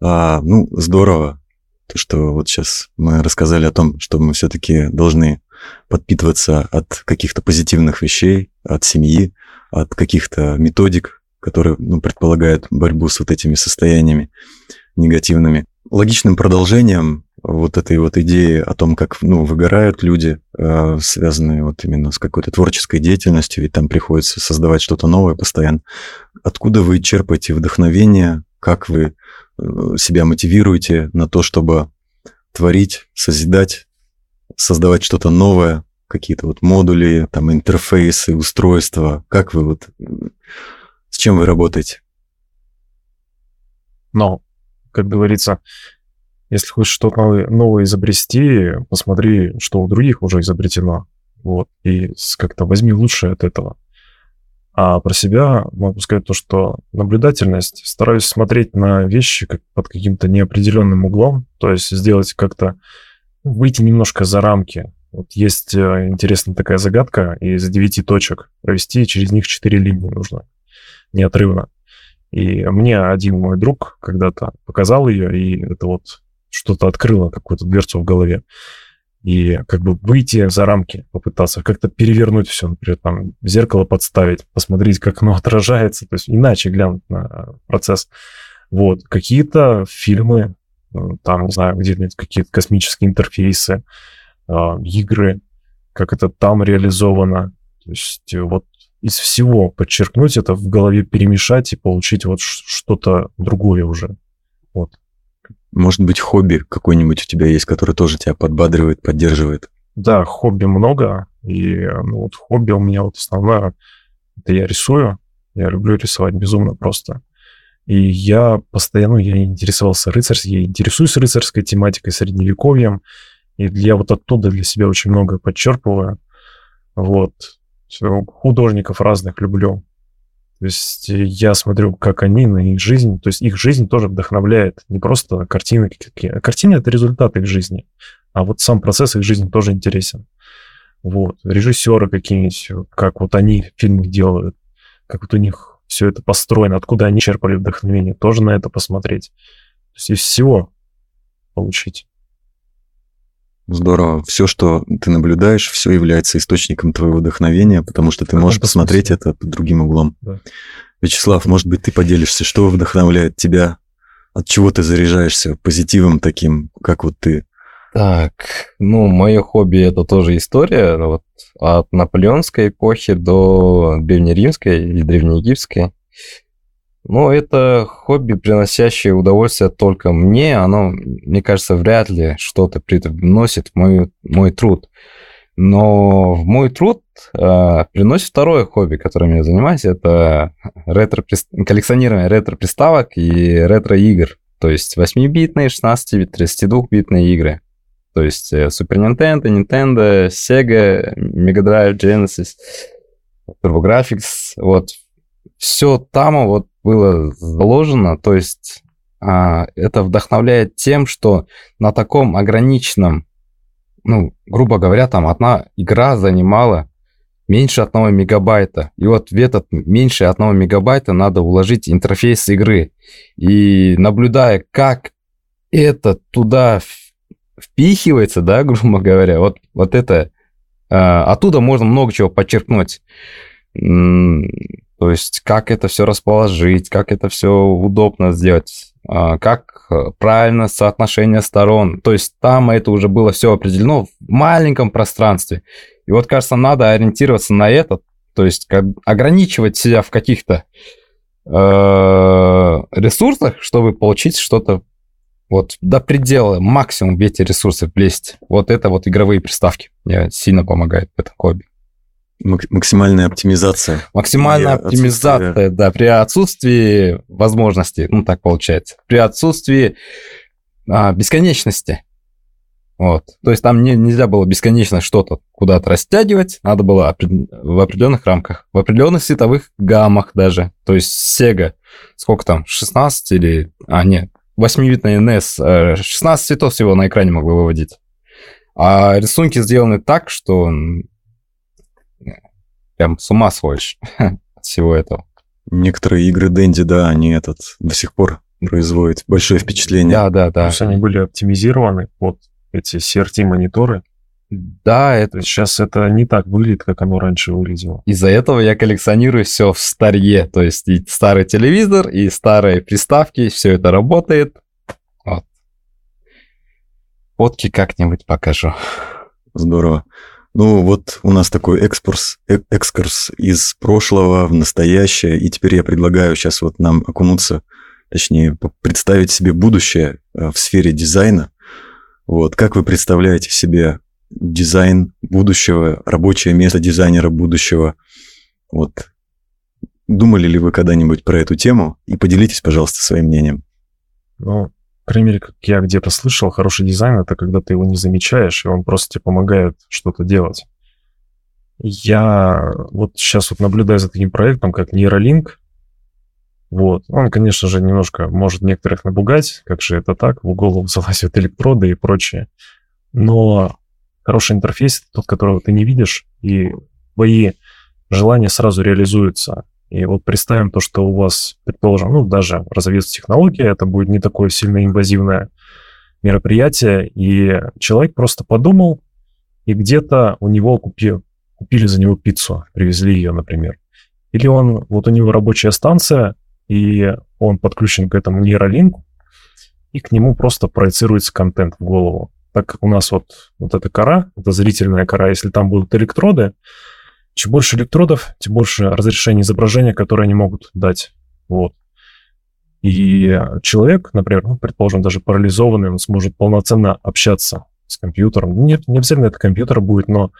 А, ну, здорово, то, что вот сейчас мы рассказали о том, что мы все-таки должны подпитываться от каких-то позитивных вещей, от семьи, от каких-то методик, которые ну, предполагают борьбу с вот этими состояниями негативными. Логичным продолжением вот этой вот идеи о том, как ну, выгорают люди, э, связанные вот именно с какой-то творческой деятельностью, ведь там приходится создавать что-то новое постоянно. Откуда вы черпаете вдохновение, как вы э, себя мотивируете на то, чтобы творить, созидать, создавать что-то новое, какие-то вот модули, там интерфейсы, устройства. Как вы вот с чем вы работаете? Но, как говорится, если хочешь что-то новое, новое изобрести, посмотри, что у других уже изобретено. Вот. И как-то возьми лучшее от этого. А про себя могу сказать то, что наблюдательность, стараюсь смотреть на вещи как под каким-то неопределенным углом, то есть сделать как-то, ну, выйти немножко за рамки. Вот есть э, интересная такая загадка из девяти точек, провести через них четыре линии нужно, неотрывно. И мне один мой друг когда-то показал ее, и это вот что-то открыло, какую-то дверцу в голове. И как бы выйти за рамки, попытаться как-то перевернуть все, например, там зеркало подставить, посмотреть, как оно отражается, то есть иначе глянуть на процесс. Вот, какие-то фильмы, э, там, не знаю, где-нибудь какие-то космические интерфейсы, э, игры, как это там реализовано. То есть э, вот из всего подчеркнуть это, в голове перемешать и получить вот что-то другое уже. Вот. Может быть, хобби какое-нибудь у тебя есть, которое тоже тебя подбадривает, поддерживает? Да, хобби много, и ну, вот хобби у меня вот основное, это я рисую, я люблю рисовать безумно просто. И я постоянно, я интересовался рыцарь, я интересуюсь рыцарской тематикой, средневековьем, и я вот оттуда для себя очень много подчерпываю. Вот. Художников разных люблю. То есть э, я смотрю, как они на их жизнь, то есть их жизнь тоже вдохновляет. Не просто картины какие. А Картины — это результат их жизни. А вот сам процесс их жизни тоже интересен. Вот. Режиссеры какие-нибудь, как вот они фильмы делают, как вот у них все это построено, откуда они черпали вдохновение, тоже на это посмотреть. То есть из всего получить. Здорово. Все, что ты наблюдаешь, все является источником твоего вдохновения, потому что ты можешь посмотреть это под другим углом. Да. Вячеслав, может быть, ты поделишься, что вдохновляет тебя? От чего ты заряжаешься позитивом таким, как вот ты? Так, ну, мое хобби это тоже история, ну, вот от наполеонской эпохи до древнеримской или древнеегипетской. Ну, это хобби, приносящее удовольствие только мне, оно, мне кажется, вряд ли что-то приносит в мой, мой труд. Но в мой труд э, приносит второе хобби, которым я занимаюсь, это ретро коллекционирование ретро-приставок и ретро-игр. То есть 8-битные, 16-битные, 32-битные игры. То есть э, Super Nintendo, Nintendo, Sega, Mega Drive, Genesis, TurboGrafx. Вот все там вот было заложено. То есть а, это вдохновляет тем, что на таком ограниченном ну, грубо говоря, там одна игра занимала меньше одного мегабайта. И вот в этот меньше одного мегабайта надо уложить интерфейс игры. И наблюдая, как это туда впихивается, да, грубо говоря, вот, вот это, а, оттуда можно много чего подчеркнуть. То есть, как это все расположить, как это все удобно сделать, а, как правильно соотношение сторон. То есть, там это уже было все определено в маленьком пространстве. И вот, кажется, надо ориентироваться на это, то есть как, ограничивать себя в каких-то э, ресурсах, чтобы получить что-то вот до предела, максимум в эти ресурсы влезть. Вот это вот игровые приставки мне сильно помогает в этом хобби. Максимальная оптимизация. Максимальная оптимизация, отсутствие... да, при отсутствии возможности, ну так получается, при отсутствии а, бесконечности. Вот. То есть там не, нельзя было бесконечно что-то куда-то растягивать, надо было в определенных рамках, в определенных световых гаммах даже. То есть Sega, сколько там, 16 или... А, нет, 8-битный NES, 16 цветов всего на экране могло выводить. А рисунки сделаны так, что прям с ума сходишь от всего этого. Некоторые игры Дэнди, да, они этот до сих пор производят большое впечатление. Да, да, да. То есть они были оптимизированы под эти CRT-мониторы. Да, это... Сейчас это не так выглядит, как оно раньше выглядело. Из-за этого я коллекционирую все в старье. То есть и старый телевизор, и старые приставки, все это работает. Вот. Фотки как-нибудь покажу. Здорово. Ну, вот у нас такой экскурс, э экскурс из прошлого в настоящее, и теперь я предлагаю сейчас вот нам окунуться, точнее, представить себе будущее э, в сфере дизайна. Вот, как вы представляете себе дизайн будущего, рабочее место дизайнера будущего? Вот, думали ли вы когда-нибудь про эту тему? И поделитесь, пожалуйста, своим мнением. Ну, по крайней мере, как я где-то слышал, хороший дизайн — это когда ты его не замечаешь, и он просто тебе помогает что-то делать. Я вот сейчас вот наблюдаю за таким проектом, как Neuralink, вот. Он, конечно же, немножко может некоторых напугать, как же это так, в голову залазят электроды и прочее. Но хороший интерфейс — тот, которого ты не видишь, и твои желания сразу реализуются. И вот представим то, что у вас, предположим, ну, даже разовьется технология, это будет не такое сильно инвазивное мероприятие, и человек просто подумал, и где-то у него купи, купили за него пиццу, привезли ее, например. Или он, вот у него рабочая станция, и он подключен к этому нейролинку, и к нему просто проецируется контент в голову. Так у нас вот, вот эта кора, это зрительная кора, если там будут электроды, чем больше электродов, тем больше разрешения изображения, которое они могут дать. Вот. И человек, например, ну, предположим, даже парализованный, он сможет полноценно общаться с компьютером. Нет, не обязательно это компьютер будет, но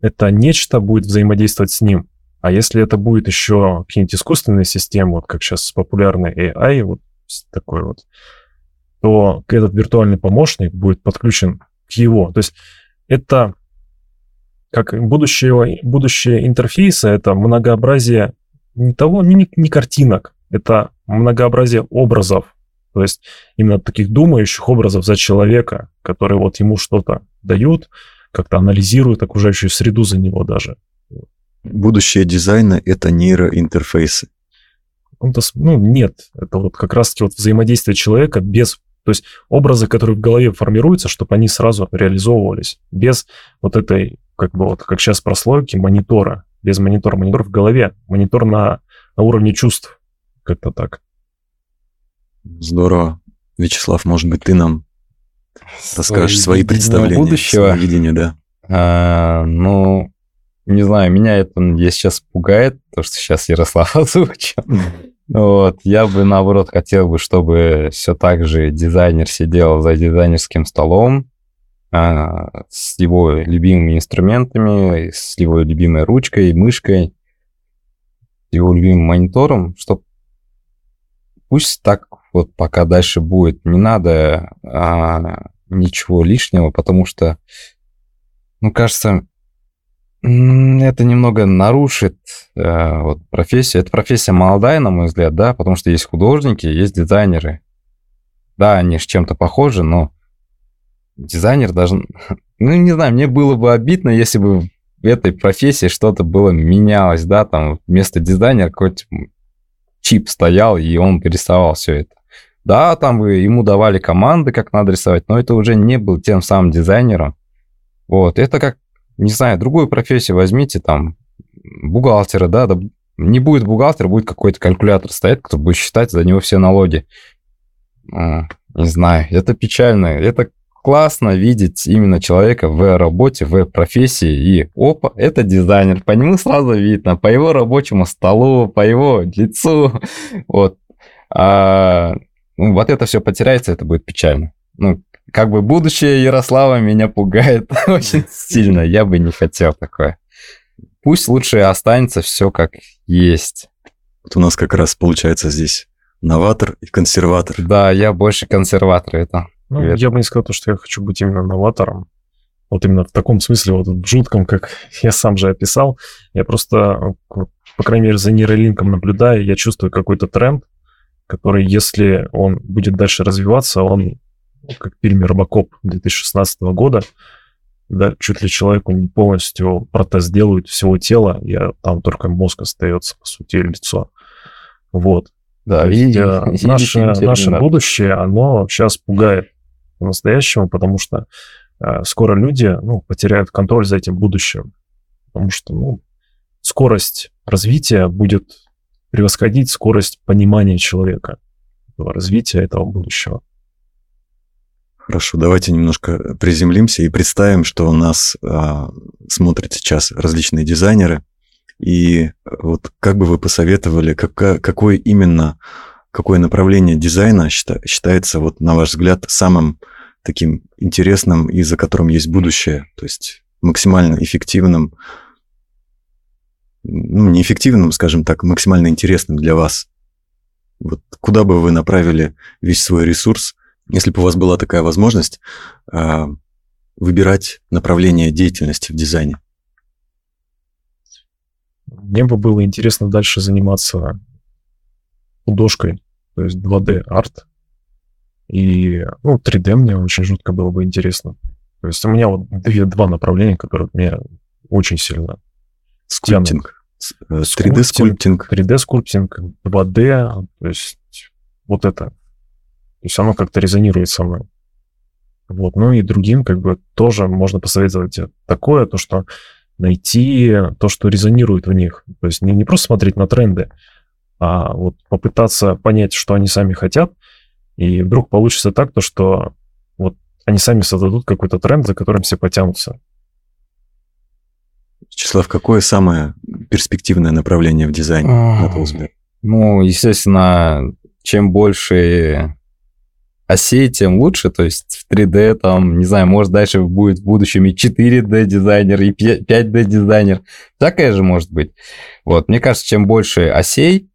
это нечто будет взаимодействовать с ним. А если это будет еще какие-нибудь искусственные системы, вот как сейчас популярный AI, вот такой вот, то этот виртуальный помощник будет подключен к его. То есть это как будущее, будущее интерфейса, это многообразие не того, не, не картинок, это многообразие образов. То есть именно таких думающих образов за человека, которые вот ему что-то дают, как-то анализируют окружающую среду за него даже. Будущее дизайна — это нейроинтерфейсы. Ну, нет. Это вот как раз-таки вот взаимодействие человека без... То есть образы, которые в голове формируются, чтобы они сразу реализовывались. Без вот этой, как бы вот, как сейчас прослойки монитора. Без монитора. Монитор в голове. Монитор на, на уровне чувств. Как-то так. Здорово. Вячеслав, может быть, ты нам расскажешь свои, свои представления. Будущего. Видение, да. А, ну, не знаю, меня это, я сейчас пугает, то, что сейчас Ярослав озвучил. Вот, я бы, наоборот, хотел бы, чтобы все так же дизайнер сидел за дизайнерским столом, с его любимыми инструментами, с его любимой ручкой, мышкой, с его любимым монитором, чтобы пусть так вот пока дальше будет. Не надо а, ничего лишнего, потому что, ну, кажется, это немного нарушит э, вот, профессию. Это профессия молодая, на мой взгляд, да, потому что есть художники, есть дизайнеры. Да, они с чем-то похожи, но дизайнер должен, ну, не знаю, мне было бы обидно, если бы в этой профессии что-то было менялось, да, там вместо дизайнера какой-то чип стоял, и он рисовал все это. Да, там ему давали команды, как надо рисовать, но это уже не был тем самым дизайнером. Вот, это как, не знаю, другую профессию возьмите, там, бухгалтера, да, да не будет бухгалтера, будет какой-то калькулятор стоять, кто будет считать за него все налоги. А, не знаю, это печально. Это классно видеть именно человека в работе, в профессии, и опа, это дизайнер, по нему сразу видно, по его рабочему столу, по его лицу, вот. А, ну, вот это все потеряется, это будет печально. Ну, как бы будущее Ярослава меня пугает очень сильно, я бы не хотел такое. Пусть лучше останется все как есть. Вот у нас как раз получается здесь новатор и консерватор. Да, я больше консерватор это. Ну, я бы не сказал, что я хочу быть именно новатором. Вот именно в таком смысле, вот в жутком, как я сам же описал. Я просто, по крайней мере, за нейролинком наблюдаю, я чувствую какой-то тренд, который, если он будет дальше развиваться, он, как в фильме «Робокоп» 2016 года, да, чуть ли человеку не полностью протез делают всего тела, я, там только мозг остается, по сути, лицо. Вот. Да, есть, э, и, наше, и наше будущее, оно сейчас пугает по-настоящему, потому что э, скоро люди ну, потеряют контроль за этим будущим. Потому что ну, скорость развития будет превосходить скорость понимания человека, развития этого будущего. Хорошо, давайте немножко приземлимся и представим, что у нас а, смотрят сейчас различные дизайнеры. И вот как бы вы посоветовали, как, какое именно, какое направление дизайна счита, считается, вот, на ваш взгляд, самым таким интересным и за которым есть будущее, то есть максимально эффективным, ну, неэффективным, скажем так, максимально интересным для вас? Вот куда бы вы направили весь свой ресурс, если бы у вас была такая возможность э, выбирать направление деятельности в дизайне? Мне бы было интересно дальше заниматься художкой, то есть 2D-art. И, ну, 3D мне очень жутко было бы интересно. То есть у меня вот две, два направления, которые меня очень сильно Sculpting. 3D-sculpting. 3D-sculpting, 2D, то есть вот это то есть оно как-то резонирует со мной. Вот. Ну и другим как бы тоже можно посоветовать такое, то, что найти то, что резонирует в них. То есть не, не просто смотреть на тренды, а вот попытаться понять, что они сами хотят, и вдруг получится так, то, что вот они сами создадут какой-то тренд, за которым все потянутся. Вячеслав, какое самое перспективное направление в дизайне, на твой взгляд? Ну, естественно, чем больше осей, тем лучше. То есть в 3D, там, не знаю, может, дальше будет в будущем и 4D дизайнер, и 5D дизайнер. Всякое же может быть. Вот, мне кажется, чем больше осей,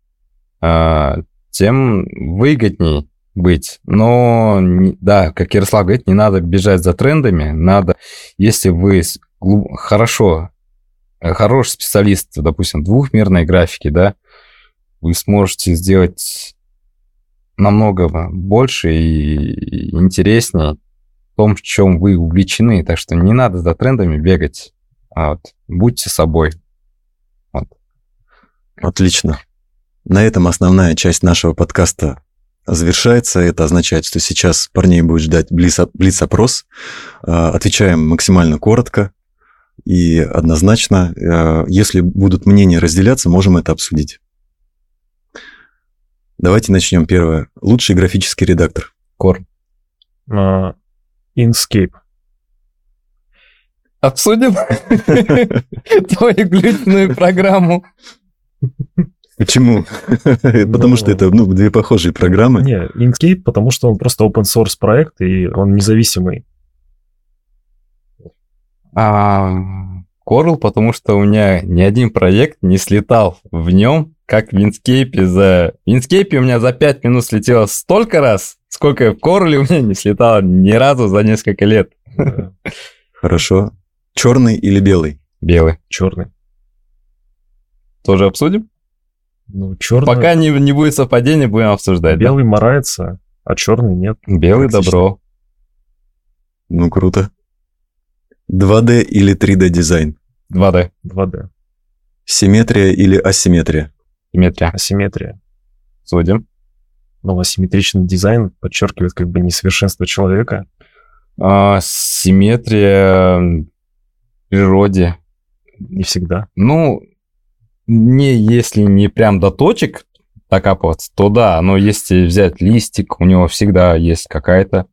а, тем выгодней быть. Но, да, как Ярослав говорит, не надо бежать за трендами. Надо, если вы хорошо, э, хороший специалист, допустим, двухмерной графики, да, вы сможете сделать намного больше и интереснее в том, в чем вы увлечены. Так что не надо за трендами бегать. А вот, будьте собой. Вот. Отлично. На этом основная часть нашего подкаста завершается. Это означает, что сейчас парней будет ждать блиц-опрос. А, отвечаем максимально коротко и однозначно. А, если будут мнения разделяться, можем это обсудить. Давайте начнем первое. Лучший графический редактор. Кор. Uh, Inkscape. Обсудим твою глютную программу. Почему? Потому что это ну, две похожие программы. Не, Inkscape, потому что он просто open source проект, и он независимый. А Coral, потому что у меня ни один проект не слетал в нем как в Инскейпе за... В Инскейпе у меня за 5 минут слетело столько раз, сколько в Корле у меня не слетало ни разу за несколько лет. Хорошо. Черный или белый? Белый. Черный. Тоже обсудим? Ну, черный... Пока не, не будет совпадения, будем обсуждать. Белый да? морается, а черный нет. Белый добро. Ну, круто. 2D или 3D дизайн? 2D. 2D. Симметрия или асимметрия? Симметрия. Асимметрия. Судим. Но асимметричный дизайн подчеркивает как бы несовершенство человека. А, симметрия в природе. Не всегда. Ну, не если не прям до точек докапываться, то да, но если взять листик, у него всегда есть какая-то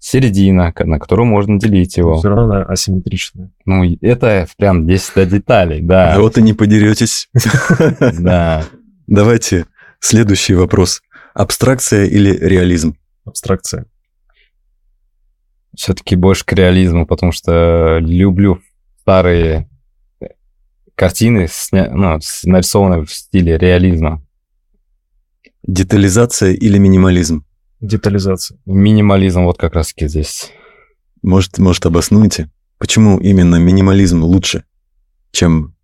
середина, на которую можно делить его. Все равно она асимметричная. Ну, это прям здесь до деталей, да. А вот и не подеретесь. Да. Давайте следующий вопрос. Абстракция или реализм? Абстракция. Все-таки больше к реализму, потому что люблю старые картины, сня- ну, нарисованные в стиле реализма. Детализация или минимализм? Детализация. Минимализм вот как раз-таки здесь. Может, может, обоснуете? Почему именно минимализм лучше, чем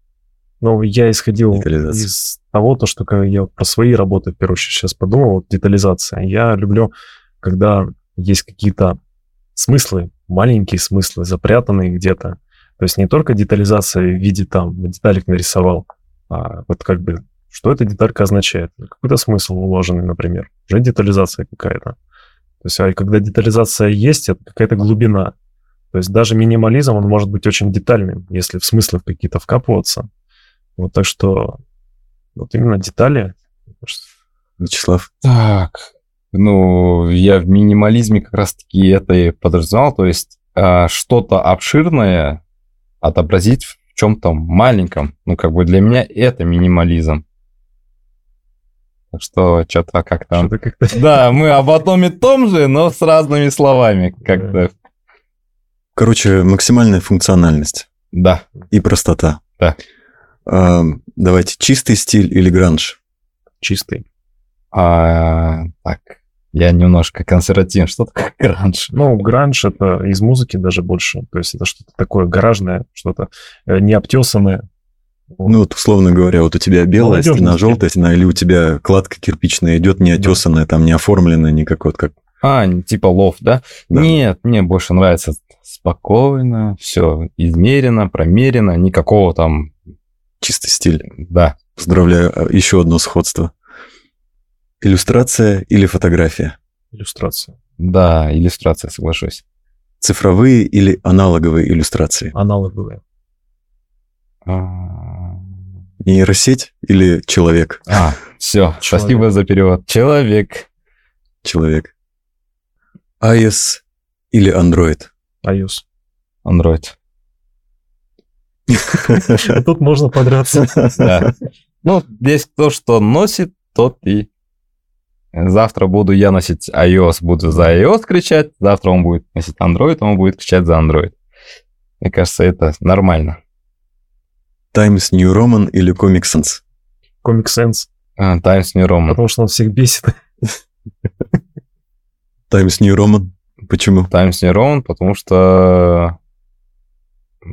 Ну, я исходил Детализация. из того, то, что когда я про свои работы, в первую очередь, сейчас подумал, вот детализация. Я люблю, когда есть какие-то смыслы, маленькие смыслы, запрятанные где-то. То есть не только детализация в виде там деталек нарисовал, а вот как бы, что эта деталька означает. Какой-то смысл уложенный, например. Уже детализация какая-то. То есть, а когда детализация есть, это какая-то глубина. То есть даже минимализм, он может быть очень детальным, если в смыслы какие-то вкапываться. Вот так что вот именно детали. Вячеслав? Так, ну, я в минимализме как раз-таки это и подразумевал, то есть а, что-то обширное отобразить в чем-то маленьком. Ну, как бы для меня это минимализм. Так что что-то как-то... Что-то как-то... Да, мы об одном и том же, но с разными словами. Как-то... Короче, максимальная функциональность Да. и простота. Да. А, давайте, чистый стиль или гранж? чистый. А, так, я немножко консервативен. Что такое гранж? Ну, гранж это из музыки даже больше. То есть это что-то такое гаражное, что-то э, необтесанное. Вот. Ну, вот, условно говоря, вот у тебя белая Молодежный стена, желтая стена, или у тебя кладка кирпичная идет, не отесанная, там не оформленная, никак вот как... А, типа лов, да? Да. Нет, мне больше нравится спокойно, все измерено, промерено, никакого там, Чистый стиль. да. Поздравляю, а, еще одно сходство. Иллюстрация или фотография? Иллюстрация. Да, иллюстрация, соглашусь. Цифровые или аналоговые иллюстрации? Аналоговые. А, Нейросеть или человек? все, Человек. спасибо за перевод. Человек. Человек. iOS или Android? iOS. Android. А Тут можно подраться. Ну, здесь кто что носит, тот и... Завтра буду я носить iOS, буду за iOS кричать. Завтра он будет носить Android, он будет кричать за Android. Мне кажется, это нормально. Times New Roman или Comic Sans? Comic Sans. А, Times New Roman. Потому что он всех бесит. Times New Roman? Почему? Times New Roman, потому что...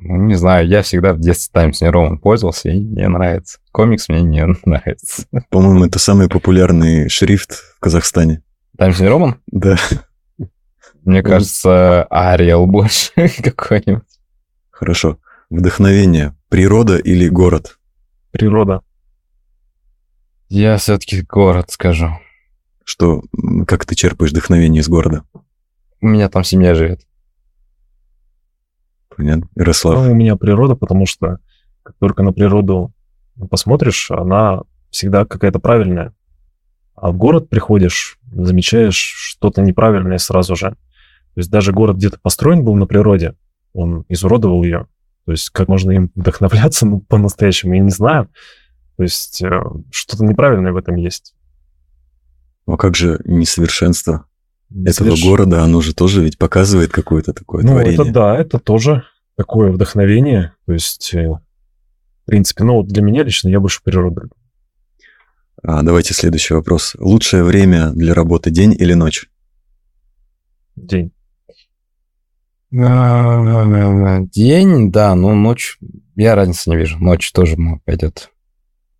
ну, не знаю, я всегда в детстве Times New Roman пользовался, и мне нравится. Комикс мне не нравится. По-моему, это самый популярный шрифт в Казахстане. Times New Roman? Да, Мне кажется, Ариэл больше какой-нибудь. хорошо. Вдохновение. Природа или город? Природа. Я все-таки город скажу. Что, как ты черпаешь вдохновение из города? У меня там семья живет. Понятно. Ярослав. Ну, у меня природа, потому что как только на природу посмотришь, она всегда какая-то правильная. А в город приходишь, замечаешь что-то неправильное сразу же. То есть даже город где-то построен был на природе, он изуродовал ее. То есть как можно им вдохновляться ну, по-настоящему, я не знаю. То есть э, что-то неправильное в этом есть. А как же несовершенство этого Соверш- города? Оно же тоже ведь показывает какое-то такое Ну, творение. это да, это тоже такое вдохновение. То есть, э, в принципе, ну, вот для меня лично я больше природу люблю. А, давайте следующий вопрос. Лучшее время для работы день или ночь? День. День, да, но ночь, я разницы не вижу. Ночь тоже пойдет.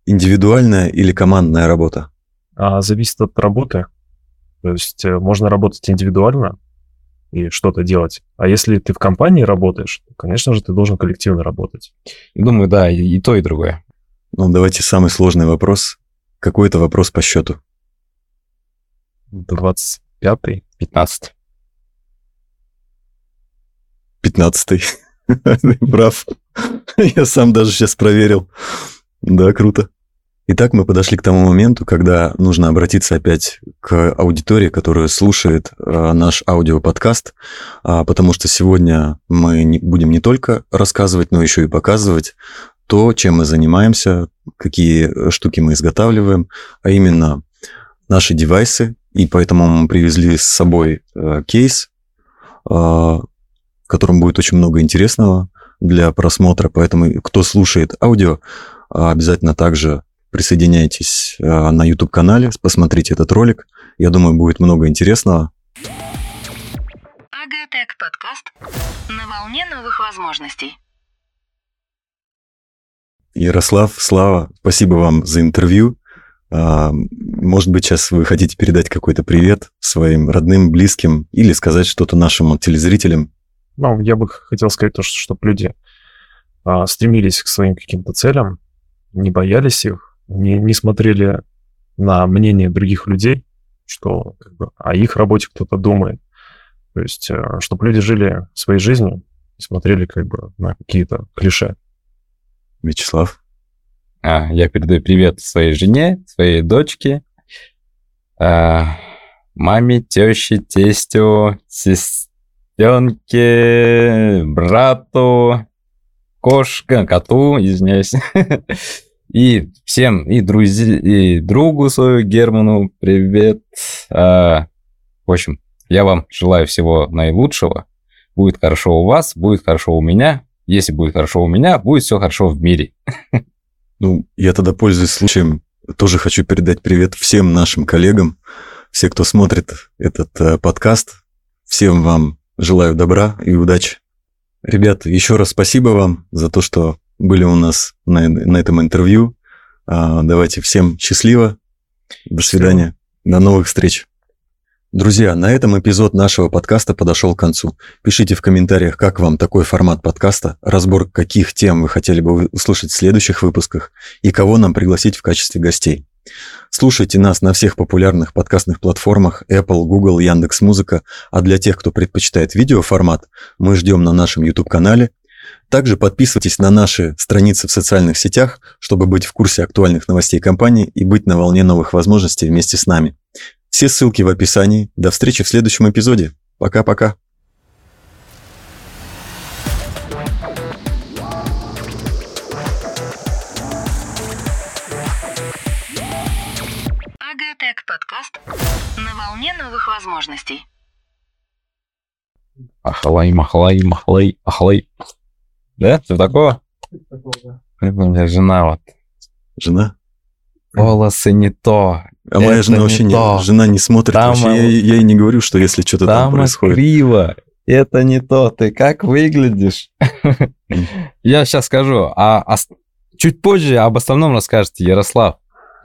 Индивидуальная или командная работа? А зависит от работы. То есть э, можно работать индивидуально, и что-то делать. А если ты в компании работаешь, то, конечно же, ты должен коллективно работать. Думаю, да, и, и то, и другое. Ну, давайте самый сложный вопрос. Какой это вопрос по счету? 25-й. 15. Пятнадцатый. Ты прав. Я сам даже сейчас проверил. Да, круто. Итак, мы подошли к тому моменту, когда нужно обратиться опять к аудитории, которая слушает э, наш аудиоподкаст, а, потому что сегодня мы будем не только рассказывать, но еще и показывать то, чем мы занимаемся, какие штуки мы изготавливаем, а именно наши девайсы, и поэтому мы привезли с собой э, кейс, э, в котором будет очень много интересного для просмотра, поэтому кто слушает аудио, обязательно также Присоединяйтесь э, на YouTube-канале, посмотрите этот ролик. Я думаю, будет много интересного. Агатек подкаст на волне новых возможностей. Ярослав, Слава, спасибо вам за интервью. А, может быть, сейчас вы хотите передать какой-то привет своим родным, близким или сказать что-то нашим телезрителям? Ну, я бы хотел сказать то, что чтобы люди а, стремились к своим каким-то целям, не боялись их, не, не смотрели на мнение других людей, что как бы, о их работе кто-то думает. То есть, э, чтобы люди жили своей жизнью и смотрели как бы на какие-то клише. Вячеслав? А, я передаю привет своей жене, своей дочке, а, маме, теще, тестю, сестренке, брату, кошка, коту, извиняюсь. И всем, и, друзья, и другу свою Герману привет. А, в общем, я вам желаю всего наилучшего. Будет хорошо у вас, будет хорошо у меня. Если будет хорошо у меня, будет все хорошо в мире. Ну, я тогда, пользуясь случаем, тоже хочу передать привет всем нашим коллегам, все, кто смотрит этот э, подкаст. Всем вам желаю добра и удачи. Ребята, еще раз спасибо вам за то, что были у нас на, на этом интервью. А, давайте всем счастливо. До свидания. До новых встреч. Друзья, на этом эпизод нашего подкаста подошел к концу. Пишите в комментариях, как вам такой формат подкаста, разбор каких тем вы хотели бы услышать в следующих выпусках и кого нам пригласить в качестве гостей. Слушайте нас на всех популярных подкастных платформах Apple, Google, Яндекс.Музыка, а для тех, кто предпочитает видеоформат, мы ждем на нашем YouTube-канале также подписывайтесь на наши страницы в социальных сетях, чтобы быть в курсе актуальных новостей компании и быть на волне новых возможностей вместе с нами. Все ссылки в описании. До встречи в следующем эпизоде. Пока-пока. Агатек подкаст на волне новых возможностей. Ахлай, махлай, махлай, ахлай. Да? Ты такого? У меня жена вот. Жена? Волосы не то. А моя жена вообще не, жена не смотрит. Там вообще, я, я ей не говорю, что если что-то там, там происходит. криво. Это не то. Ты как выглядишь? Я сейчас скажу. А, а чуть позже об основном расскажете Ярослав.